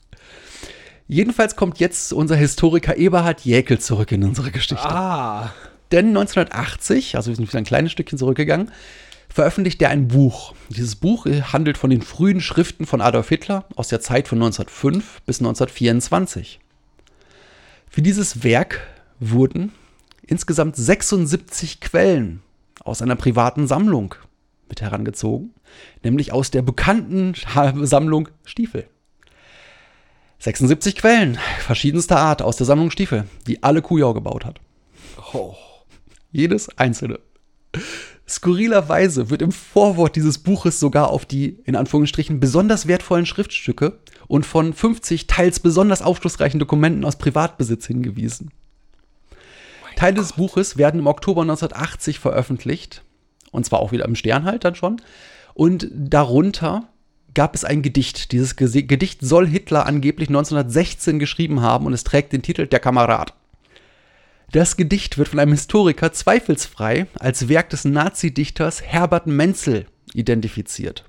Jedenfalls kommt jetzt unser Historiker Eberhard Jäkel zurück in unsere Geschichte. Ah. Denn 1980, also wir sind wieder ein kleines Stückchen zurückgegangen, veröffentlicht er ein Buch. Dieses Buch äh, handelt von den frühen Schriften von Adolf Hitler aus der Zeit von 1905 bis 1924. Für dieses Werk wurden insgesamt 76 Quellen aus einer privaten Sammlung mit herangezogen, nämlich aus der bekannten *laughs* Sammlung Stiefel. 76 Quellen verschiedenster Art aus der Sammlung Stiefel, die alle Kujau gebaut hat. Oh. Jedes einzelne. Skurrilerweise wird im Vorwort dieses Buches sogar auf die, in Anführungsstrichen, besonders wertvollen Schriftstücke und von 50 teils besonders aufschlussreichen Dokumenten aus Privatbesitz hingewiesen. Teile des Buches werden im Oktober 1980 veröffentlicht. Und zwar auch wieder im Stern halt dann schon. Und darunter gab es ein Gedicht. Dieses Gedicht soll Hitler angeblich 1916 geschrieben haben und es trägt den Titel Der Kamerad. Das Gedicht wird von einem Historiker zweifelsfrei als Werk des Nazi-Dichters Herbert Menzel identifiziert.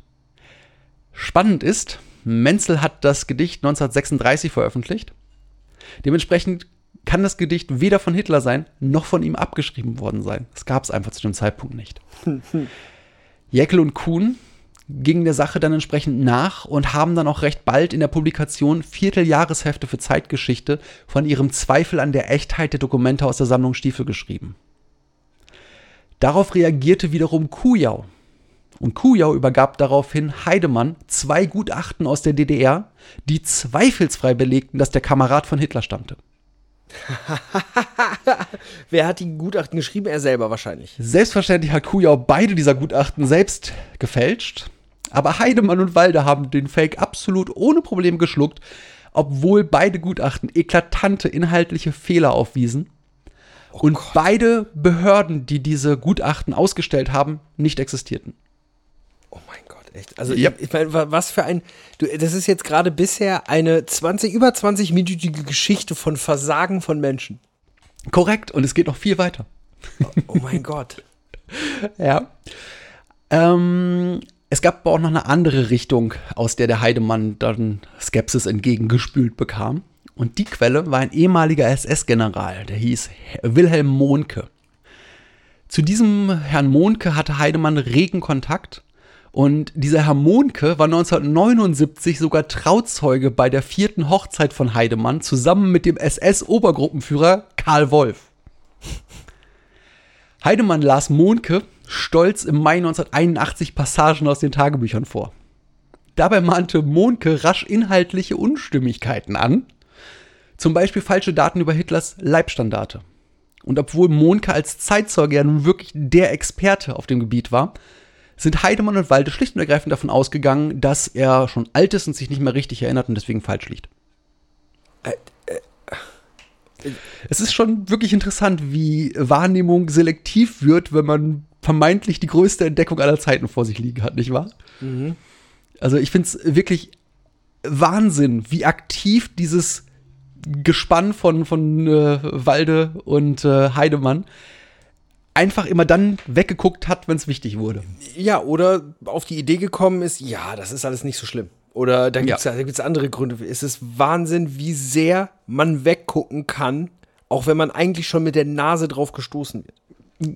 Spannend ist, Menzel hat das Gedicht 1936 veröffentlicht. Dementsprechend kann das Gedicht weder von Hitler sein, noch von ihm abgeschrieben worden sein. Das gab es einfach zu dem Zeitpunkt nicht. *laughs* Jäckel und Kuhn gingen der Sache dann entsprechend nach und haben dann auch recht bald in der Publikation Vierteljahreshefte für Zeitgeschichte von ihrem Zweifel an der Echtheit der Dokumente aus der Sammlung Stiefel geschrieben. Darauf reagierte wiederum Kujau. Und Kujau übergab daraufhin Heidemann zwei Gutachten aus der DDR, die zweifelsfrei belegten, dass der Kamerad von Hitler stammte. *laughs* Wer hat die Gutachten geschrieben? Er selber wahrscheinlich. Selbstverständlich hat Kujau beide dieser Gutachten selbst gefälscht, aber Heidemann und Walde haben den Fake absolut ohne Probleme geschluckt, obwohl beide Gutachten eklatante inhaltliche Fehler aufwiesen und beide Behörden, die diese Gutachten ausgestellt haben, nicht existierten. Oh mein Gott, echt. Also Ja. ich, ich meine, wa- was für ein. Du, das ist jetzt gerade bisher eine 20, über 20-minütige Geschichte von Versagen von Menschen. Korrekt, und es geht noch viel weiter. Oh mein Gott. *laughs* Ja. Ähm, es gab aber auch noch eine andere Richtung, aus der der Heidemann dann Skepsis entgegengespült bekam. Und die Quelle war ein ehemaliger SS-General, der hieß Wilhelm Mohnke. Zu diesem Herrn Mohnke hatte Heidemann regen Kontakt. Und dieser Herr Mohnke war 1979 sogar Trauzeuge bei der vierten Hochzeit von Heidemann zusammen mit dem SS-Obergruppenführer Karl Wolf. Heidemann las Mohnke stolz im Mai 1981 Passagen aus den Tagebüchern vor. Dabei mahnte Mohnke rasch inhaltliche Unstimmigkeiten an, zum Beispiel falsche Daten über Hitlers Leibstandarte. Und obwohl Mohnke als Zeitzeuge ja nun wirklich der Experte auf dem Gebiet war, sind Heidemann und Walde schlicht und ergreifend davon ausgegangen, dass er schon alt ist und sich nicht mehr richtig erinnert und deswegen falsch liegt. Es ist schon wirklich interessant, wie Wahrnehmung selektiv wird, wenn man vermeintlich die größte Entdeckung aller Zeiten vor sich liegen hat, nicht wahr? Also ich finde es wirklich Wahnsinn, wie aktiv dieses Gespann von, von äh, Walde und äh, Heidemann einfach immer dann weggeguckt hat, wenn es wichtig wurde. Ja, oder auf die Idee gekommen ist, ja, das ist alles nicht so schlimm. Oder da gibt es Ja. da gibt's andere Gründe. Es ist Wahnsinn, wie sehr man weggucken kann Auch wenn man eigentlich schon mit der Nase drauf gestoßen wird.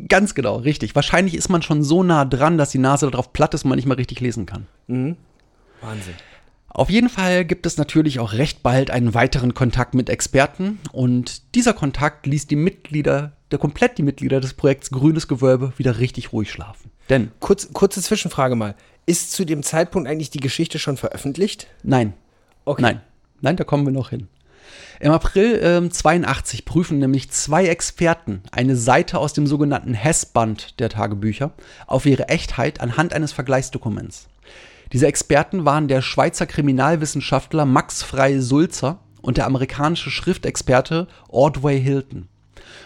Ganz genau, richtig. Wahrscheinlich ist man schon so nah dran, dass die Nase darauf platt ist und man nicht mal richtig lesen kann. Wahnsinn. Auf jeden Fall gibt es natürlich auch recht bald einen weiteren Kontakt mit Experten und dieser Kontakt ließ die Mitglieder, der komplett die Mitglieder des Projekts Grünes Gewölbe wieder richtig ruhig schlafen. Denn Kurz, kurze Zwischenfrage mal. Ist zu dem Zeitpunkt eigentlich die Geschichte schon veröffentlicht? nein, Okay. nein, nein, da kommen wir noch hin. Im April ähm, 82 prüfen nämlich zwei Experten eine Seite aus dem sogenannten Hess-Band der Tagebücher auf ihre Echtheit anhand eines Vergleichsdokuments. Diese Experten waren der Schweizer Kriminalwissenschaftler Max Frei Sulzer und der amerikanische Schriftexperte Ordway Hilton.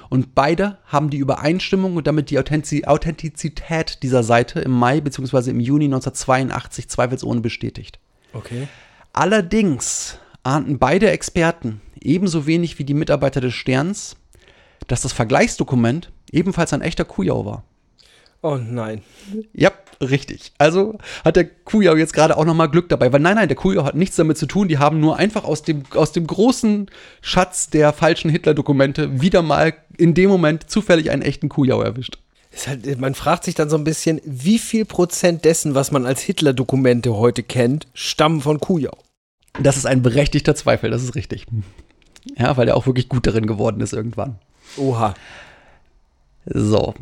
Und beide haben die Übereinstimmung und damit die Authentiz- Authentizität dieser Seite im Mai bzw. im Juni 1982 zweifelsohne bestätigt. Okay. Allerdings ahnten beide Experten ebenso wenig wie die Mitarbeiter des Sterns, dass das Vergleichsdokument ebenfalls ein echter Kujau war. Oh nein. Ja, richtig. Also hat der Kujau jetzt gerade auch nochmal Glück dabei, weil nein, nein, der Kujau hat nichts damit zu tun. Die haben nur einfach aus dem, aus dem großen Schatz der falschen Hitler-Dokumente wieder mal in dem Moment zufällig einen echten Kujau erwischt. Halt, man fragt sich dann so ein bisschen, wie viel Prozent dessen, was man als Hitler-Dokumente heute kennt, stammen von Kujau? Das ist ein berechtigter Zweifel, das ist richtig. Ja, weil er auch wirklich gut darin geworden ist irgendwann. Oha. So.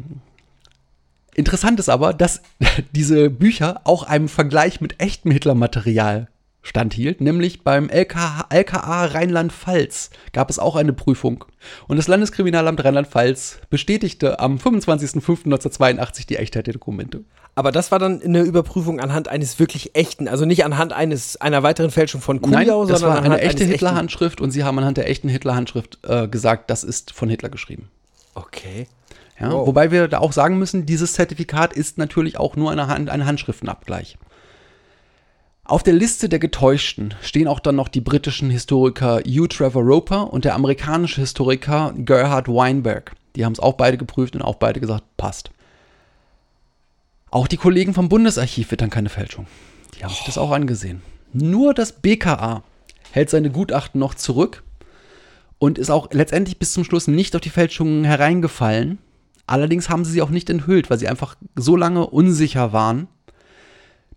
Interessant ist aber, dass *laughs* diese Bücher auch einem Vergleich mit echtem Hitler-Material standhielt, nämlich beim LKH, LKA Rheinland-Pfalz gab es auch eine Prüfung. Und das Landeskriminalamt Rheinland-Pfalz bestätigte am 25.05.1982 die Echtheit der Dokumente. Aber das war dann eine Überprüfung anhand eines wirklich echten, also nicht anhand eines einer weiteren Fälschung von Nein, Kujau, das sondern war eine anhand echte Hitler-Handschrift und sie haben anhand der echten Hitler-Handschrift äh, gesagt, das ist von Hitler geschrieben. Okay. Ja, Wow. Wobei wir da auch sagen müssen, dieses Zertifikat ist natürlich auch nur eine, Hand, ein Handschriftenabgleich. Auf der Liste der Getäuschten stehen auch dann noch die britischen Historiker Hugh Trevor Roper und der amerikanische Historiker Gerhard Weinberg. Die haben es auch beide geprüft und auch beide gesagt, passt. Auch die Kollegen vom Bundesarchiv wittern keine Fälschung. Die haben sich das auch angesehen. Nur das BKA hält seine Gutachten noch zurück und ist auch letztendlich bis zum Schluss nicht auf die Fälschungen hereingefallen. Allerdings haben sie sie auch nicht enthüllt, weil sie einfach so lange unsicher waren,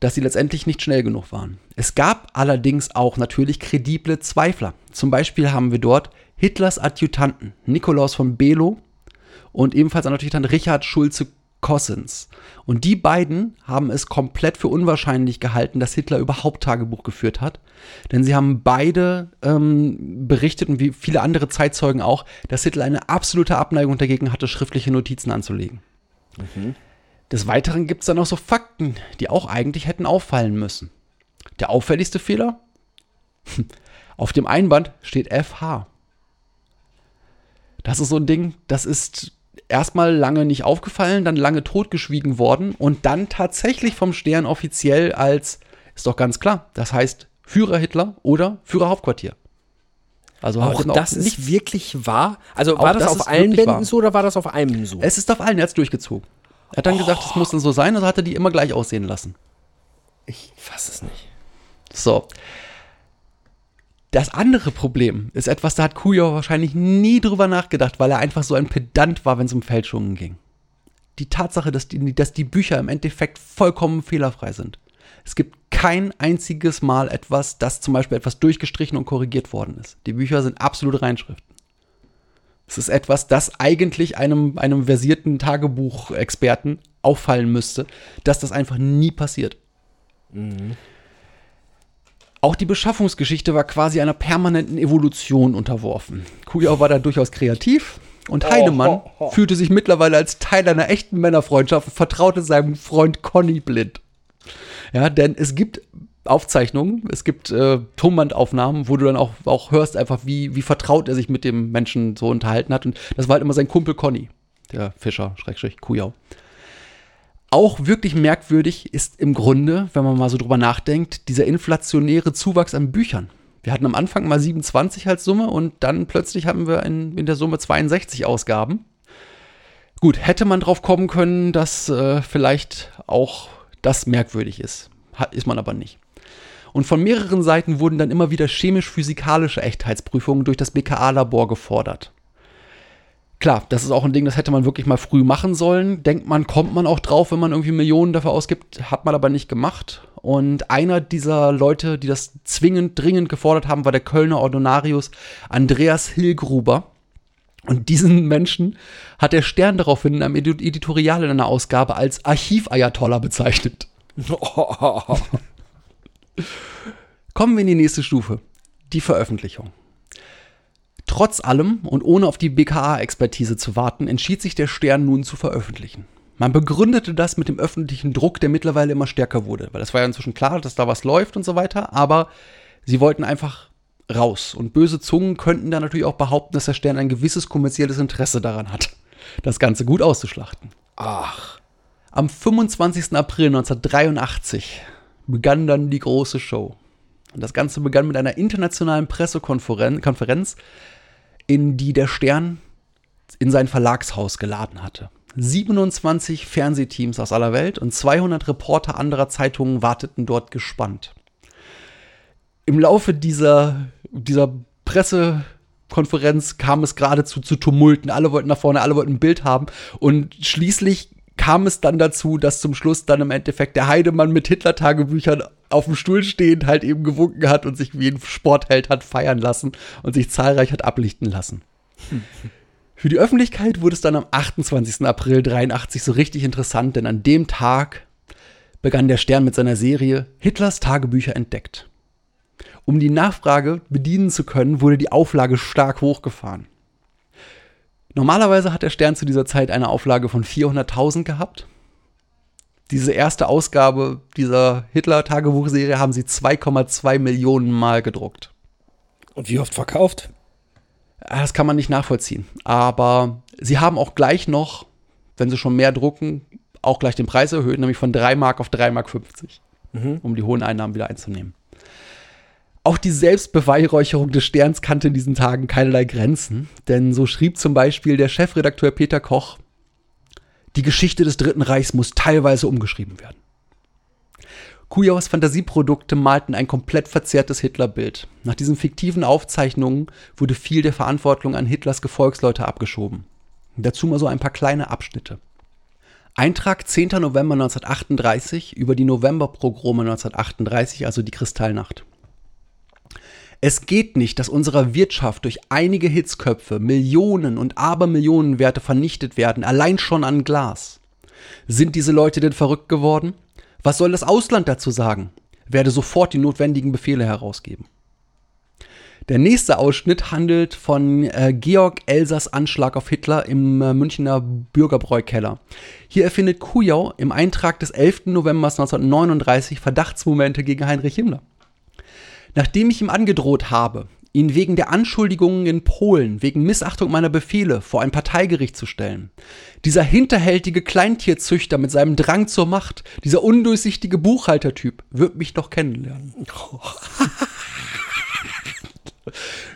dass sie letztendlich nicht schnell genug waren. Es gab allerdings auch natürlich kredible Zweifler. Zum Beispiel haben wir dort Hitlers Adjutanten Nikolaus von Below und ebenfalls einen Adjutant Richard Schulze Cossins. Und die beiden haben es komplett für unwahrscheinlich gehalten, dass Hitler überhaupt Tagebuch geführt hat. Denn sie haben beide ähm, berichtet, und wie viele andere Zeitzeugen auch, dass Hitler eine absolute Abneigung dagegen hatte, schriftliche Notizen anzulegen. Des Weiteren gibt es dann noch so Fakten, die auch eigentlich hätten auffallen müssen. Der auffälligste Fehler? *laughs* Auf dem Einband steht FH. Das ist so ein Ding, das ist erstmal lange nicht aufgefallen, dann lange totgeschwiegen worden und dann tatsächlich vom Stern offiziell als, ist doch ganz klar, das heißt Führer Hitler oder Führer Hauptquartier. Also Auch das ist nicht, wirklich wahr? Also Auch war das, das auf ist allen Bänden wahr. so oder war das auf einem so? es ist auf allen, er hat durchgezogen. Er hat dann gesagt, es muss dann so sein, also hat er die immer gleich aussehen lassen. Ich fass es nicht. So. Das andere Problem ist etwas, da hat Kujau wahrscheinlich nie drüber nachgedacht, weil er einfach so ein Pedant war, wenn es um Fälschungen ging. Die Tatsache, dass die, dass die Bücher im Endeffekt vollkommen fehlerfrei sind. Es gibt kein einziges Mal etwas, das zum Beispiel etwas durchgestrichen und korrigiert worden ist. Die Bücher sind absolute Reinschriften. Es ist etwas, das eigentlich einem, einem versierten Tagebuchexperten auffallen müsste, dass das einfach nie passiert. Auch die Beschaffungsgeschichte war quasi einer permanenten Evolution unterworfen. Kujau war da durchaus kreativ und Heinemann fühlte sich mittlerweile als Teil einer echten Männerfreundschaft und vertraute seinem Freund Conny blind. Ja, denn es gibt Aufzeichnungen, es gibt äh, Tonbandaufnahmen, wo du dann auch, auch hörst, einfach wie, wie vertraut er sich mit dem Menschen so unterhalten hat. Und das war halt immer sein Kumpel Conny, der Fischer, Schrägstrich, Kujau. Auch wirklich merkwürdig ist im Grunde, wenn man mal so drüber nachdenkt, dieser inflationäre Zuwachs an Büchern. Wir hatten am Anfang mal 27 als Summe und dann plötzlich hatten wir in, in der Summe 62 Ausgaben. Gut, hätte man drauf kommen können, dass äh, vielleicht auch das merkwürdig ist. Hat, ist man aber nicht. Und von mehreren Seiten wurden dann immer wieder chemisch-physikalische Echtheitsprüfungen durch das BKA-Labor gefordert. Klar, das ist auch ein Ding, das hätte man wirklich mal früh machen sollen. Denkt man, kommt man auch drauf, wenn man irgendwie Millionen dafür ausgibt, hat man aber nicht gemacht. Und einer dieser Leute, die das zwingend, dringend gefordert haben, war der Kölner Ordonarius Andreas Hillgruber. Und diesen Menschen hat der Stern daraufhin in einem Edi- Editorial in einer Ausgabe als Archiv-Ayatollah bezeichnet. *laughs* Kommen wir in die nächste Stufe, die Veröffentlichung. Trotz allem und ohne auf die BKA-Expertise zu warten, entschied sich der Stern nun zu veröffentlichen. Man begründete das mit dem öffentlichen Druck, der mittlerweile immer stärker wurde, weil es war ja inzwischen klar, dass da was läuft und so weiter, aber sie wollten einfach raus. Und böse Zungen könnten dann natürlich auch behaupten, dass der Stern ein gewisses kommerzielles Interesse daran hat, das Ganze gut auszuschlachten. Ach. Am 25. April 1983 begann dann die große Show. Und das Ganze begann mit einer internationalen Pressekonferenz, Konferenz, in die der Stern in sein Verlagshaus geladen hatte. 27 Fernsehteams aus aller Welt und 200 Reporter anderer Zeitungen warteten dort gespannt. Im Laufe dieser, dieser Pressekonferenz kam es geradezu zu Tumulten. Alle wollten nach vorne, alle wollten ein Bild haben. Und schließlich kam es dann dazu, dass zum Schluss dann im Endeffekt der Heidemann mit Hitler-Tagebüchern auf dem Stuhl stehend halt eben gewunken hat und sich wie ein Sportheld hat feiern lassen und sich zahlreich hat ablichten lassen. *laughs* Für die Öffentlichkeit wurde es dann am 28. April 83 so richtig interessant, denn an dem Tag begann der Stern mit seiner Serie Hitlers Tagebücher entdeckt. Um die Nachfrage bedienen zu können, wurde die Auflage stark hochgefahren. Normalerweise hat der Stern zu dieser Zeit eine Auflage von 400.000 gehabt. Diese erste Ausgabe dieser Hitler-Tagebuchserie haben sie 2,2 Millionen Mal gedruckt. Und wie oft verkauft? Ah, Das kann man nicht nachvollziehen. Aber sie haben auch gleich noch, wenn sie schon mehr drucken, auch gleich den Preis erhöht, nämlich von 3 Mark auf 3 Mark 50, um die hohen Einnahmen wieder einzunehmen. Auch die Selbstbeweihräucherung des Sterns kannte in diesen Tagen keinerlei Grenzen, denn so schrieb zum Beispiel der Chefredakteur Peter Koch, die Geschichte des Dritten Reichs muss teilweise umgeschrieben werden. Kujaus Fantasieprodukte malten ein komplett verzerrtes Hitlerbild. Nach diesen fiktiven Aufzeichnungen wurde viel der Verantwortung an Hitlers Gefolgsleute abgeschoben. Dazu mal so ein paar kleine Abschnitte. Eintrag 10. November 1938 über die Novemberpogrome 1938, also die Kristallnacht. Es geht nicht, dass unserer Wirtschaft durch einige Hitzköpfe Millionen und Abermillionenwerte vernichtet werden, allein schon an Glas. Sind diese Leute denn verrückt geworden? Was soll das Ausland dazu sagen? Werde sofort die notwendigen Befehle herausgeben. Der nächste Ausschnitt handelt von äh, Georg Elsers Anschlag auf Hitler im äh, Münchner Bürgerbräukeller. Hier erfindet Kujau im Eintrag des 11. November 1939 Verdachtsmomente gegen Heinrich Himmler. Nachdem ich ihm angedroht habe, ihn wegen der Anschuldigungen in Polen, wegen Missachtung meiner Befehle vor ein Parteigericht zu stellen. Dieser hinterhältige Kleintierzüchter mit seinem Drang zur Macht, dieser undurchsichtige Buchhaltertyp, wird mich doch kennenlernen. *laughs*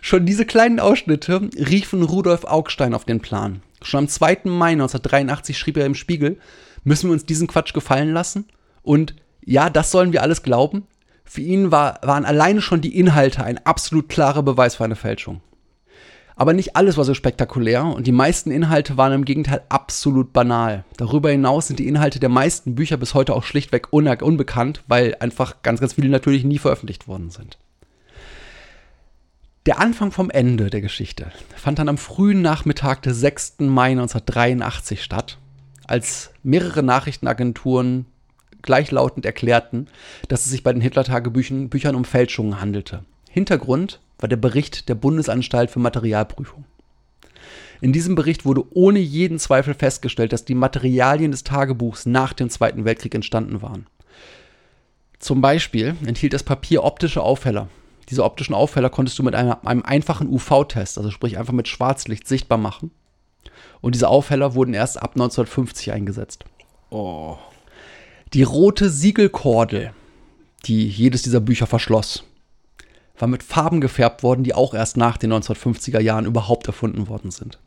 Schon diese kleinen Ausschnitte riefen Rudolf Augstein auf den Plan. Schon am 2. Mai 1983 schrieb er im Spiegel, müssen wir uns diesen Quatsch gefallen lassen? Und ja, das sollen wir alles glauben? Für ihn war, waren alleine schon die Inhalte ein absolut klarer Beweis für eine Fälschung. Aber nicht alles war so spektakulär und die meisten Inhalte waren im Gegenteil absolut banal. Darüber hinaus sind die Inhalte der meisten Bücher bis heute auch schlichtweg unbekannt, weil einfach ganz, ganz viele natürlich nie veröffentlicht worden sind. Der Anfang vom Ende der Geschichte fand dann am frühen Nachmittag des 6. Mai 1983 statt, als mehrere Nachrichtenagenturen gleichlautend erklärten, dass es sich bei den Hitler-Tagebüchern Büchern um Fälschungen handelte. Hintergrund war der Bericht der Bundesanstalt für Materialprüfung. In diesem Bericht wurde ohne jeden Zweifel festgestellt, dass die Materialien des Tagebuchs nach dem Zweiten Weltkrieg entstanden waren. Zum Beispiel enthielt das Papier optische Aufheller. Diese optischen Aufheller konntest du mit einer, einem einfachen UV-Test, also sprich einfach mit Schwarzlicht, sichtbar machen. Und diese Aufheller wurden erst ab 1950 eingesetzt. Oh. Die rote Siegelkordel, die jedes dieser Bücher verschloss, war mit Farben gefärbt worden, die auch erst nach den 1950er Jahren überhaupt erfunden worden sind.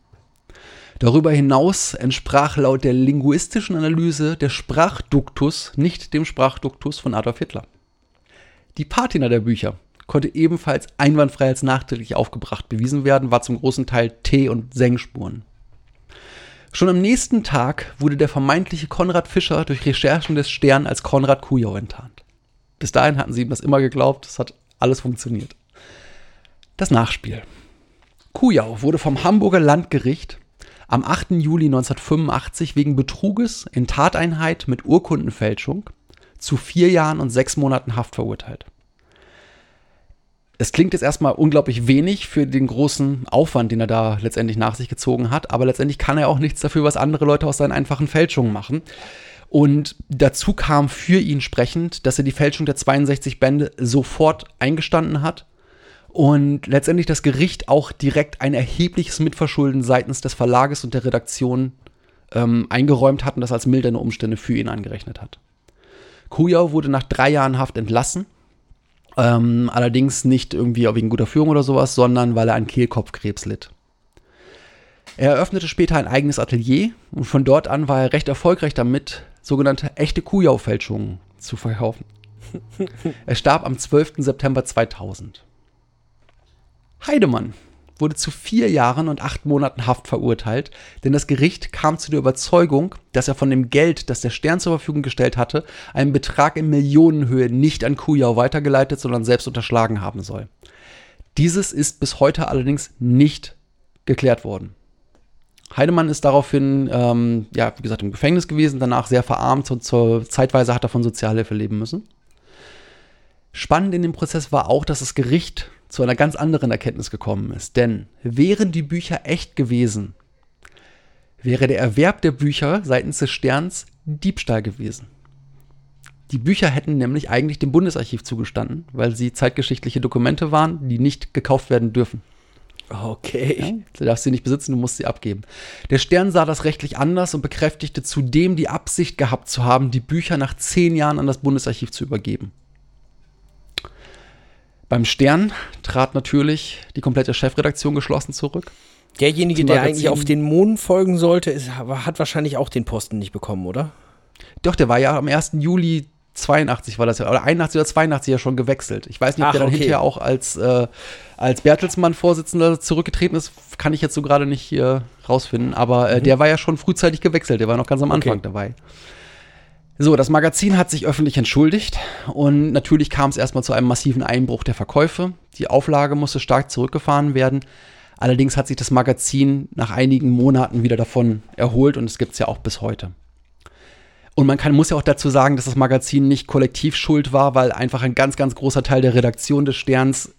Darüber hinaus entsprach laut der linguistischen Analyse der Sprachduktus nicht dem Sprachduktus von Adolf Hitler. Die Patina der Bücher konnte ebenfalls einwandfrei als nachträglich aufgebracht bewiesen werden, war zum großen Teil T- und Sengspuren. Schon am nächsten Tag wurde der vermeintliche Konrad Fischer durch Recherchen des Stern als Konrad Kujau enttarnt. Bis dahin hatten sie ihm das immer geglaubt, es hat alles funktioniert. Das Nachspiel. Kujau wurde vom Hamburger Landgericht am 8. Juli 1985 wegen Betruges in Tateinheit mit Urkundenfälschung zu vier Jahren und sechs Monaten Haft verurteilt. Es klingt jetzt erstmal unglaublich wenig für den großen Aufwand, den er da letztendlich nach sich gezogen hat, aber letztendlich kann er auch nichts dafür, was andere Leute aus seinen einfachen Fälschungen machen. Und dazu kam für ihn sprechend, dass er die Fälschung der 62 Bände sofort eingestanden hat und letztendlich das Gericht auch direkt ein erhebliches Mitverschulden seitens des Verlages und der Redaktion ähm, eingeräumt hat und das als mildernde Umstände für ihn angerechnet hat. Kujau wurde nach drei Jahren Haft entlassen ähm, allerdings nicht irgendwie wegen guter Führung oder sowas, sondern weil er an Kehlkopfkrebs litt. Er eröffnete später ein eigenes Atelier und von dort an war er recht erfolgreich damit, sogenannte echte Kujau-Fälschungen zu verkaufen. *laughs* er starb am 12. September 2000. Heidemann wurde zu vier Jahren und acht Monaten Haft verurteilt, denn das Gericht kam zu der Überzeugung, dass er von dem Geld, das der Stern zur Verfügung gestellt hatte, einen Betrag in Millionenhöhe nicht an Kujau weitergeleitet, sondern selbst unterschlagen haben soll. Dieses ist bis heute allerdings nicht geklärt worden. Heidemann ist daraufhin, ähm, ja, wie gesagt, im Gefängnis gewesen, danach sehr verarmt und zur, zeitweise hat er von Sozialhilfe leben müssen. Spannend in dem Prozess war auch, dass das Gericht zu einer ganz anderen Erkenntnis gekommen ist. Denn wären die Bücher echt gewesen, wäre der Erwerb der Bücher seitens des Sterns Diebstahl gewesen. Die Bücher hätten nämlich eigentlich dem Bundesarchiv zugestanden, weil sie zeitgeschichtliche Dokumente waren, die nicht gekauft werden dürfen. Okay. Ja, du darfst sie nicht besitzen, du musst sie abgeben. Der Stern sah das rechtlich anders und bekräftigte zudem die Absicht gehabt zu haben, die Bücher nach zehn Jahren an das Bundesarchiv zu übergeben. Beim Stern trat natürlich die komplette Chefredaktion geschlossen zurück. Derjenige, der eigentlich auf den Mond folgen sollte, ist, hat wahrscheinlich auch den Posten nicht bekommen, oder? Doch, der war ja am 1. Juli 82 war das ja, oder 81 oder 82 ja schon gewechselt. Ich weiß nicht, ob der dann okay. hinterher auch als, äh, als Bertelsmann-Vorsitzender zurückgetreten ist, kann ich jetzt so gerade nicht hier rausfinden. Aber äh, der war ja schon frühzeitig gewechselt, der war noch ganz am Anfang Okay. dabei. So, das Magazin hat sich öffentlich entschuldigt und natürlich kam es erstmal zu einem massiven Einbruch der Verkäufe. Die Auflage musste stark zurückgefahren werden. Allerdings hat sich das Magazin nach einigen Monaten wieder davon erholt und es gibt es ja auch bis heute. Und man kann, muss ja auch dazu sagen, dass das Magazin nicht kollektiv schuld war, weil einfach ein ganz, ganz großer Teil der Redaktion des Sterns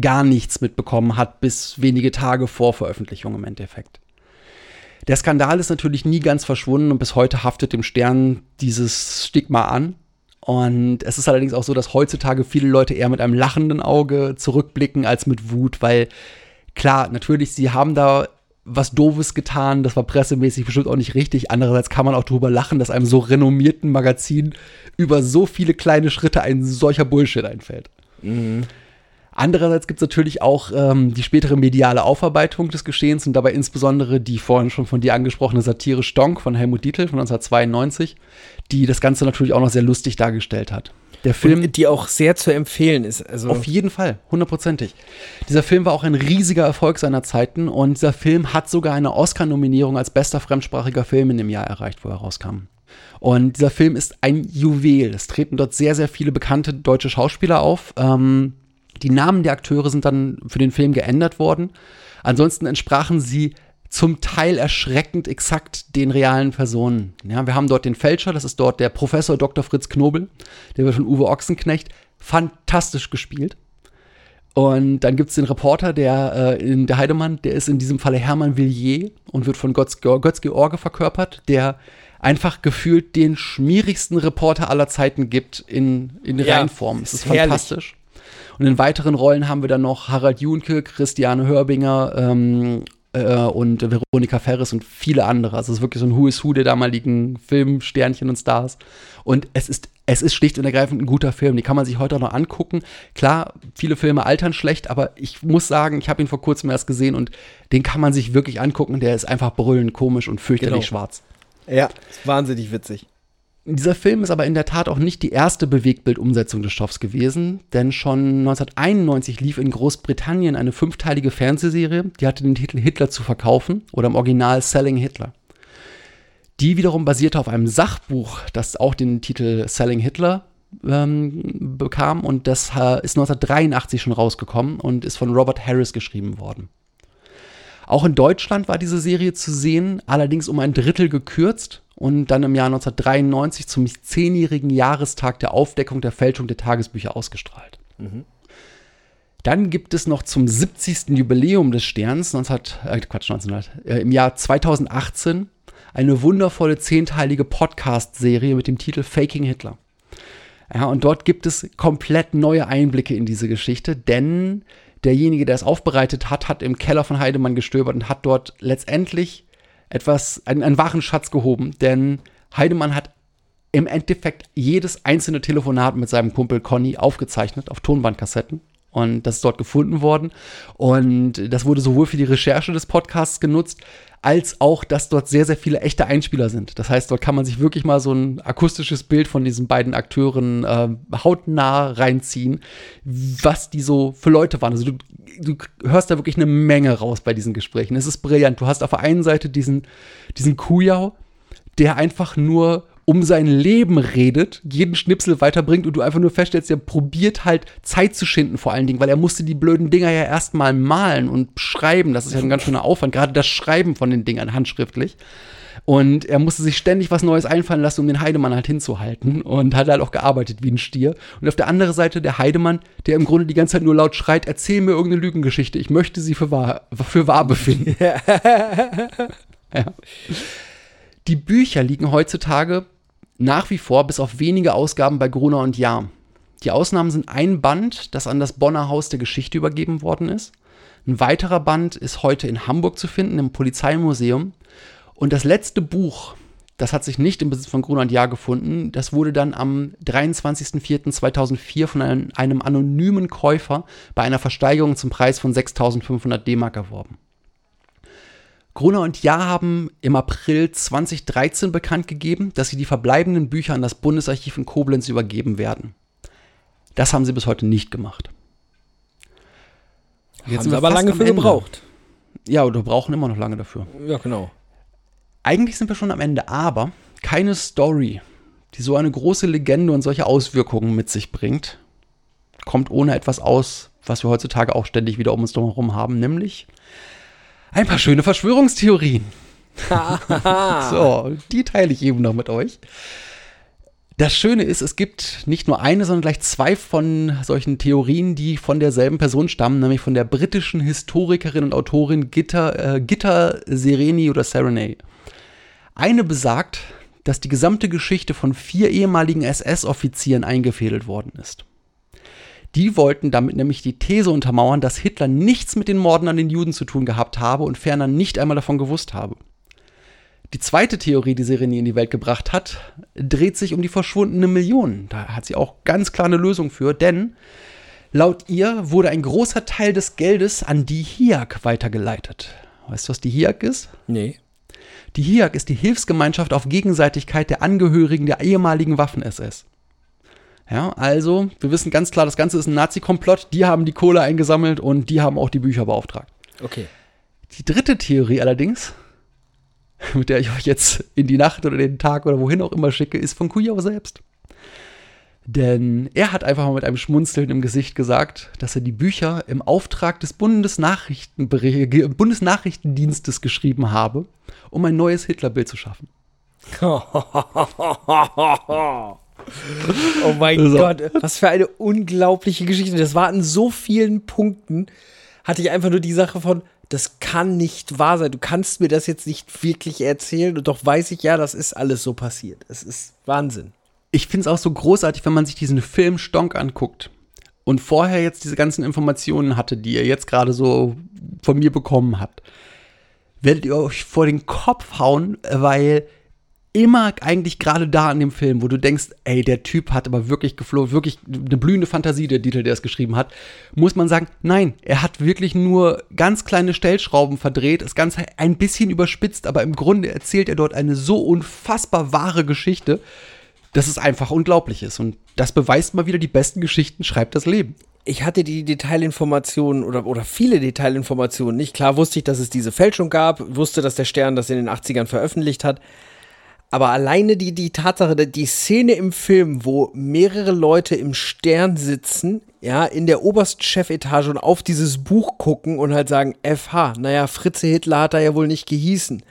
gar nichts mitbekommen hat, bis wenige Tage vor Veröffentlichung im Endeffekt. Der Skandal ist natürlich nie ganz verschwunden und bis heute haftet dem Stern dieses Stigma an. Und es ist allerdings auch so, dass heutzutage viele Leute eher mit einem lachenden Auge zurückblicken als mit Wut, weil klar, natürlich, sie haben da was Doofes getan, das war pressemäßig bestimmt auch nicht richtig. Andererseits kann man auch drüber lachen, dass einem so renommierten Magazin über so viele kleine Schritte ein solcher Bullshit einfällt. Andererseits gibt es natürlich auch ähm, die spätere mediale Aufarbeitung des Geschehens und dabei insbesondere die vorhin schon von dir angesprochene Satire Stonk von Helmut Dietl von 1992, die das Ganze natürlich auch noch sehr lustig dargestellt hat. Der Film Und die auch sehr zu empfehlen ist. Also auf jeden Fall, hundertprozentig. Dieser Film war auch ein riesiger Erfolg seiner Zeiten und dieser Film hat sogar eine Oscar-Nominierung als bester fremdsprachiger Film in dem Jahr erreicht, wo er rauskam. Und dieser Film ist ein Juwel. Es treten dort sehr, sehr viele bekannte deutsche Schauspieler auf. Ähm, die Namen der Akteure sind dann für den Film geändert worden. Ansonsten entsprachen sie zum Teil erschreckend exakt den realen Personen. Ja, wir haben dort den Fälscher, das ist dort der Professor Dr. Fritz Knobel, der wird von Uwe Ochsenknecht fantastisch gespielt. Und dann gibt es den Reporter, der äh, in der Heidemann, der ist in diesem Falle Hermann Villiers und wird von Götz, Götz George verkörpert, der einfach gefühlt den schmierigsten Reporter aller Zeiten gibt in, in Ja, Reinform. Es ist ist fantastisch. Und in weiteren Rollen haben wir dann noch Harald Junke, Christiane Hörbinger ähm, äh, und Veronika Ferris und viele andere. Also es ist wirklich so ein Who is Who der damaligen Filmsternchen und Stars. Und es ist, es ist schlicht und ergreifend ein guter Film. Die kann man sich heute auch noch angucken. Klar, viele Filme altern schlecht, aber ich muss sagen, ich habe ihn vor kurzem erst gesehen und den kann man sich wirklich angucken. Der ist einfach brüllend komisch und fürchterlich Genau. schwarz. ja, wahnsinnig witzig. Dieser Film ist aber in der Tat auch nicht die erste Bewegtbildumsetzung des Stoffs gewesen, denn schon 1991 lief in Großbritannien eine fünfteilige Fernsehserie, die hatte den Titel Hitler zu verkaufen oder im Original Selling Hitler. Die wiederum basierte auf einem Sachbuch, das auch den Titel Selling Hitler ähm, bekam und das äh, ist 1983 schon rausgekommen und ist von Robert Harris geschrieben worden. Auch in Deutschland war diese Serie zu sehen, allerdings um ein Drittel gekürzt und dann im Jahr 1993 zum zehnjährigen Jahrestag der Aufdeckung der Fälschung der Tagesbücher ausgestrahlt. Dann gibt es noch zum 70. Jubiläum des Sterns, 19, äh, Quatsch, 1900, äh, im Jahr 2018, eine wundervolle zehnteilige Podcast-Serie mit dem Titel Faking Hitler. Ja, und dort gibt es komplett neue Einblicke in diese Geschichte, denn derjenige, der es aufbereitet hat, hat im Keller von Heidemann gestöbert und hat dort letztendlich etwas, einen, einen wahren Schatz gehoben, denn Heidemann hat im Endeffekt jedes einzelne Telefonat mit seinem Kumpel Conny aufgezeichnet auf Tonbandkassetten. Und das ist dort gefunden worden. Und das wurde sowohl für die Recherche des Podcasts genutzt, als auch, dass dort sehr, sehr viele echte Einspieler sind. Das heißt, dort kann man sich wirklich mal so ein akustisches Bild von diesen beiden Akteuren äh, hautnah reinziehen, was die so für Leute waren. Also du, du hörst da wirklich eine Menge raus bei diesen Gesprächen. Es ist brillant. Du hast auf der einen Seite diesen, diesen Kujau, der einfach nur um sein Leben redet, jeden Schnipsel weiterbringt und du einfach nur feststellst, er probiert halt Zeit zu schinden vor allen Dingen, weil er musste die blöden Dinger ja erstmal malen und schreiben. Das ist ja ein ganz schöner Aufwand, gerade das Schreiben von den Dingern handschriftlich. Und er musste sich ständig was Neues einfallen lassen, um den Heidemann halt hinzuhalten und hat halt auch gearbeitet wie ein Stier. Und auf der anderen Seite der Heidemann, der im Grunde die ganze Zeit nur laut schreit, erzähl mir irgendeine Lügengeschichte, ich möchte sie für wahr, für wahr befinden. ja. *laughs* Die Bücher liegen heutzutage nach wie vor bis auf wenige Ausgaben bei Gruner und Jahr. Die Ausnahmen sind ein Band, das an das Bonner Haus der Geschichte übergeben worden ist. Ein weiterer Band ist heute in Hamburg zu finden, im Polizeimuseum. Und das letzte Buch, das hat sich nicht im Besitz von Gruner und Jahr gefunden. Das wurde dann am 23.04.2004 von einem, einem anonymen Käufer bei einer Versteigerung zum Preis von 6.500 D-Mark erworben. Gruner und Jahr haben im April 2013 bekannt gegeben, dass sie die verbleibenden Bücher an das Bundesarchiv in Koblenz übergeben werden. Das haben sie bis heute nicht gemacht. Jetzt haben sie aber lange für Ende. gebraucht. Ja, oder brauchen immer noch lange dafür. Ja, genau. Eigentlich sind wir schon am Ende, aber keine Story, die so eine große Legende und solche Auswirkungen mit sich bringt, kommt ohne etwas aus, was wir heutzutage auch ständig wieder um uns herum haben, nämlich ein paar schöne Verschwörungstheorien. *laughs* so, die teile ich eben noch mit euch. Das Schöne ist, es gibt nicht nur eine, sondern gleich zwei von solchen Theorien, die von derselben Person stammen, nämlich von der britischen Historikerin und Autorin Gitta, äh, Gitta Sereni oder Serenay. Eine besagt, dass die gesamte Geschichte von vier ehemaligen SS-Offizieren eingefädelt worden ist. Die wollten damit nämlich die These untermauern, dass Hitler nichts mit den Morden an den Juden zu tun gehabt habe und ferner nicht einmal davon gewusst habe. Die zweite Theorie, die Sereni in die Welt gebracht hat, dreht sich um die verschwundene Million. Da hat sie auch ganz klar eine Lösung für, denn laut ihr wurde ein großer Teil des Geldes an die HIAC weitergeleitet. Weißt du, was die HIAC ist? Nee. Die HIAC ist die Hilfsgemeinschaft auf Gegenseitigkeit der Angehörigen der ehemaligen Waffen-SS. Ja, also, wir wissen ganz klar, das Ganze ist ein Nazi-Komplott. Die haben die Kohle eingesammelt und die haben auch die Bücher beauftragt. Okay. Die dritte Theorie allerdings, *laughs* mit der ich euch jetzt in die Nacht oder den Tag oder wohin auch immer schicke, ist von Kujau selbst. Denn er hat einfach mal mit einem Schmunzeln im Gesicht gesagt, dass er die Bücher im Auftrag des Bundesnachrichten Bundesnachrichtendienstes geschrieben habe, um ein neues Hitlerbild zu schaffen. *laughs* Oh mein so. Gott, was für eine unglaubliche Geschichte. Das war an so vielen Punkten, hatte ich einfach nur die Sache von, das kann nicht wahr sein. Du kannst mir das jetzt nicht wirklich erzählen und doch weiß ich ja, das ist alles so passiert. Es ist Wahnsinn. Ich finde es auch so großartig, wenn man sich diesen Film Stonk anguckt und vorher jetzt diese ganzen Informationen hatte, die ihr jetzt gerade so von mir bekommen habt. Werdet ihr euch vor den Kopf hauen, weil immer eigentlich gerade da in dem Film, wo du denkst, ey, der Typ hat aber wirklich geflohen, wirklich eine blühende Fantasie, der Titel, der es geschrieben hat, muss man sagen, nein, er hat wirklich nur ganz kleine Stellschrauben verdreht, das Ganze ein bisschen überspitzt, aber im Grunde erzählt er dort eine so unfassbar wahre Geschichte, dass es einfach unglaublich ist. Und das beweist mal wieder, die besten Geschichten schreibt das Leben. Ich hatte die Detailinformationen oder, oder viele Detailinformationen nicht. Klar wusste ich, dass es diese Fälschung gab, wusste, dass der Stern das in den 80ern veröffentlicht hat. Aber alleine die, die Tatsache, die Szene im Film, wo mehrere Leute im Stern sitzen, ja, in der obersten Chefetage und auf dieses Buch gucken und halt sagen, FH, naja, Fritze Hitler hat da ja wohl nicht gehießen.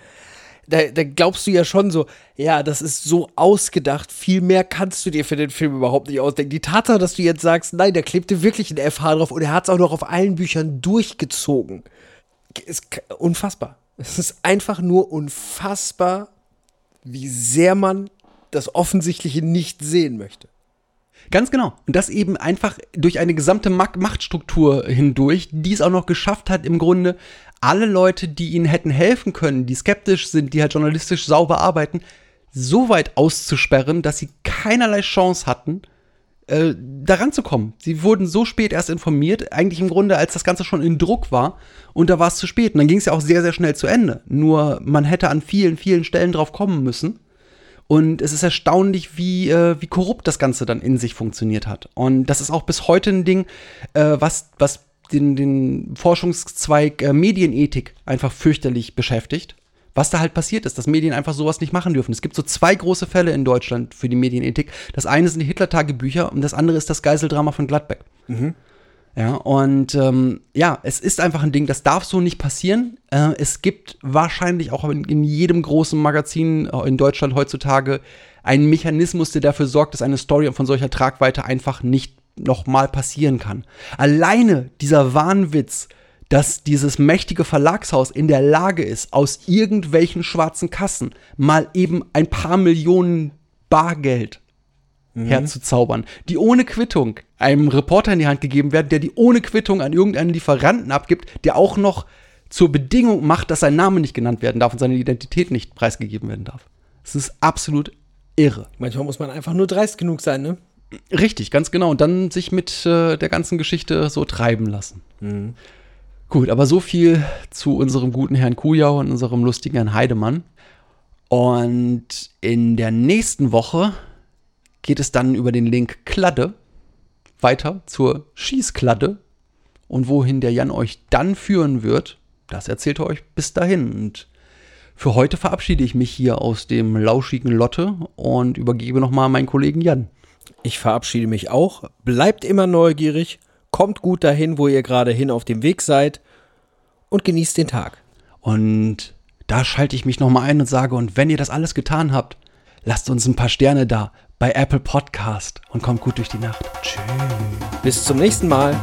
Da, da glaubst du ja schon so, ja, das ist so ausgedacht, viel mehr kannst du dir für den Film überhaupt nicht ausdenken. Die Tatsache, dass du jetzt sagst, nein, da klebte wirklich ein FH drauf und er hat es auch noch auf allen Büchern durchgezogen, ist unfassbar. Es ist einfach nur unfassbar, wie sehr man das Offensichtliche nicht sehen möchte. Ganz genau. Und das eben einfach durch eine gesamte Machtstruktur hindurch, die es auch noch geschafft hat, im Grunde alle Leute, die ihnen hätten helfen können, die skeptisch sind, die halt journalistisch sauber arbeiten, so weit auszusperren, dass sie keinerlei Chance hatten, äh, daran zu kommen. Sie wurden so spät erst informiert, eigentlich im Grunde, als das Ganze schon in Druck war. Und da war es zu spät. Und dann ging es ja auch sehr, sehr schnell zu Ende. Nur man hätte an vielen, vielen Stellen drauf kommen müssen. Und es ist erstaunlich, wie, äh, wie korrupt das Ganze dann in sich funktioniert hat. Und das ist auch bis heute ein Ding, äh, was, was den, den Forschungszweig äh, Medienethik einfach fürchterlich beschäftigt. Was da halt passiert ist, dass Medien einfach sowas nicht machen dürfen. Es gibt so zwei große Fälle in Deutschland für die Medienethik. Das eine sind die Hitler-Tagebücher und das andere ist das Geiseldrama von Gladbeck. Mhm. Ja, und ähm, ja, es ist einfach ein Ding, das darf so nicht passieren. Äh, es gibt wahrscheinlich auch in, in, jedem großen Magazin äh, in Deutschland heutzutage einen Mechanismus, der dafür sorgt, dass eine Story von solcher Tragweite einfach nicht nochmal passieren kann. Alleine dieser Wahnwitz, dass dieses mächtige Verlagshaus in der Lage ist, aus irgendwelchen schwarzen Kassen mal eben ein paar Millionen Bargeld mhm. herzuzaubern, die ohne Quittung einem Reporter in die Hand gegeben werden, der die ohne Quittung an irgendeinen Lieferanten abgibt, der auch noch zur Bedingung macht, dass sein Name nicht genannt werden darf und seine Identität nicht preisgegeben werden darf. Es ist absolut irre. Manchmal muss man einfach nur dreist genug sein, ne? Richtig, ganz genau. Und dann sich mit äh, der ganzen Geschichte so treiben lassen. Mhm. Gut, aber so viel zu unserem guten Herrn Kujau und unserem lustigen Herrn Heidemann. Und in der nächsten Woche geht es dann über den Link Kladde weiter zur Schießkladde. Und wohin der Jan euch dann führen wird, das erzählt er euch bis dahin. Und für heute verabschiede ich mich hier aus dem lauschigen Lotte und übergebe nochmal meinen Kollegen Jan. Ich verabschiede mich auch. Bleibt immer neugierig, kommt gut dahin, wo ihr gerade hin auf dem Weg seid und genießt den Tag. Und da schalte ich mich nochmal ein und sage, und wenn ihr das alles getan habt, lasst uns ein paar Sterne da bei Apple Podcast und kommt gut durch die Nacht. Tschüss. Bis zum nächsten Mal.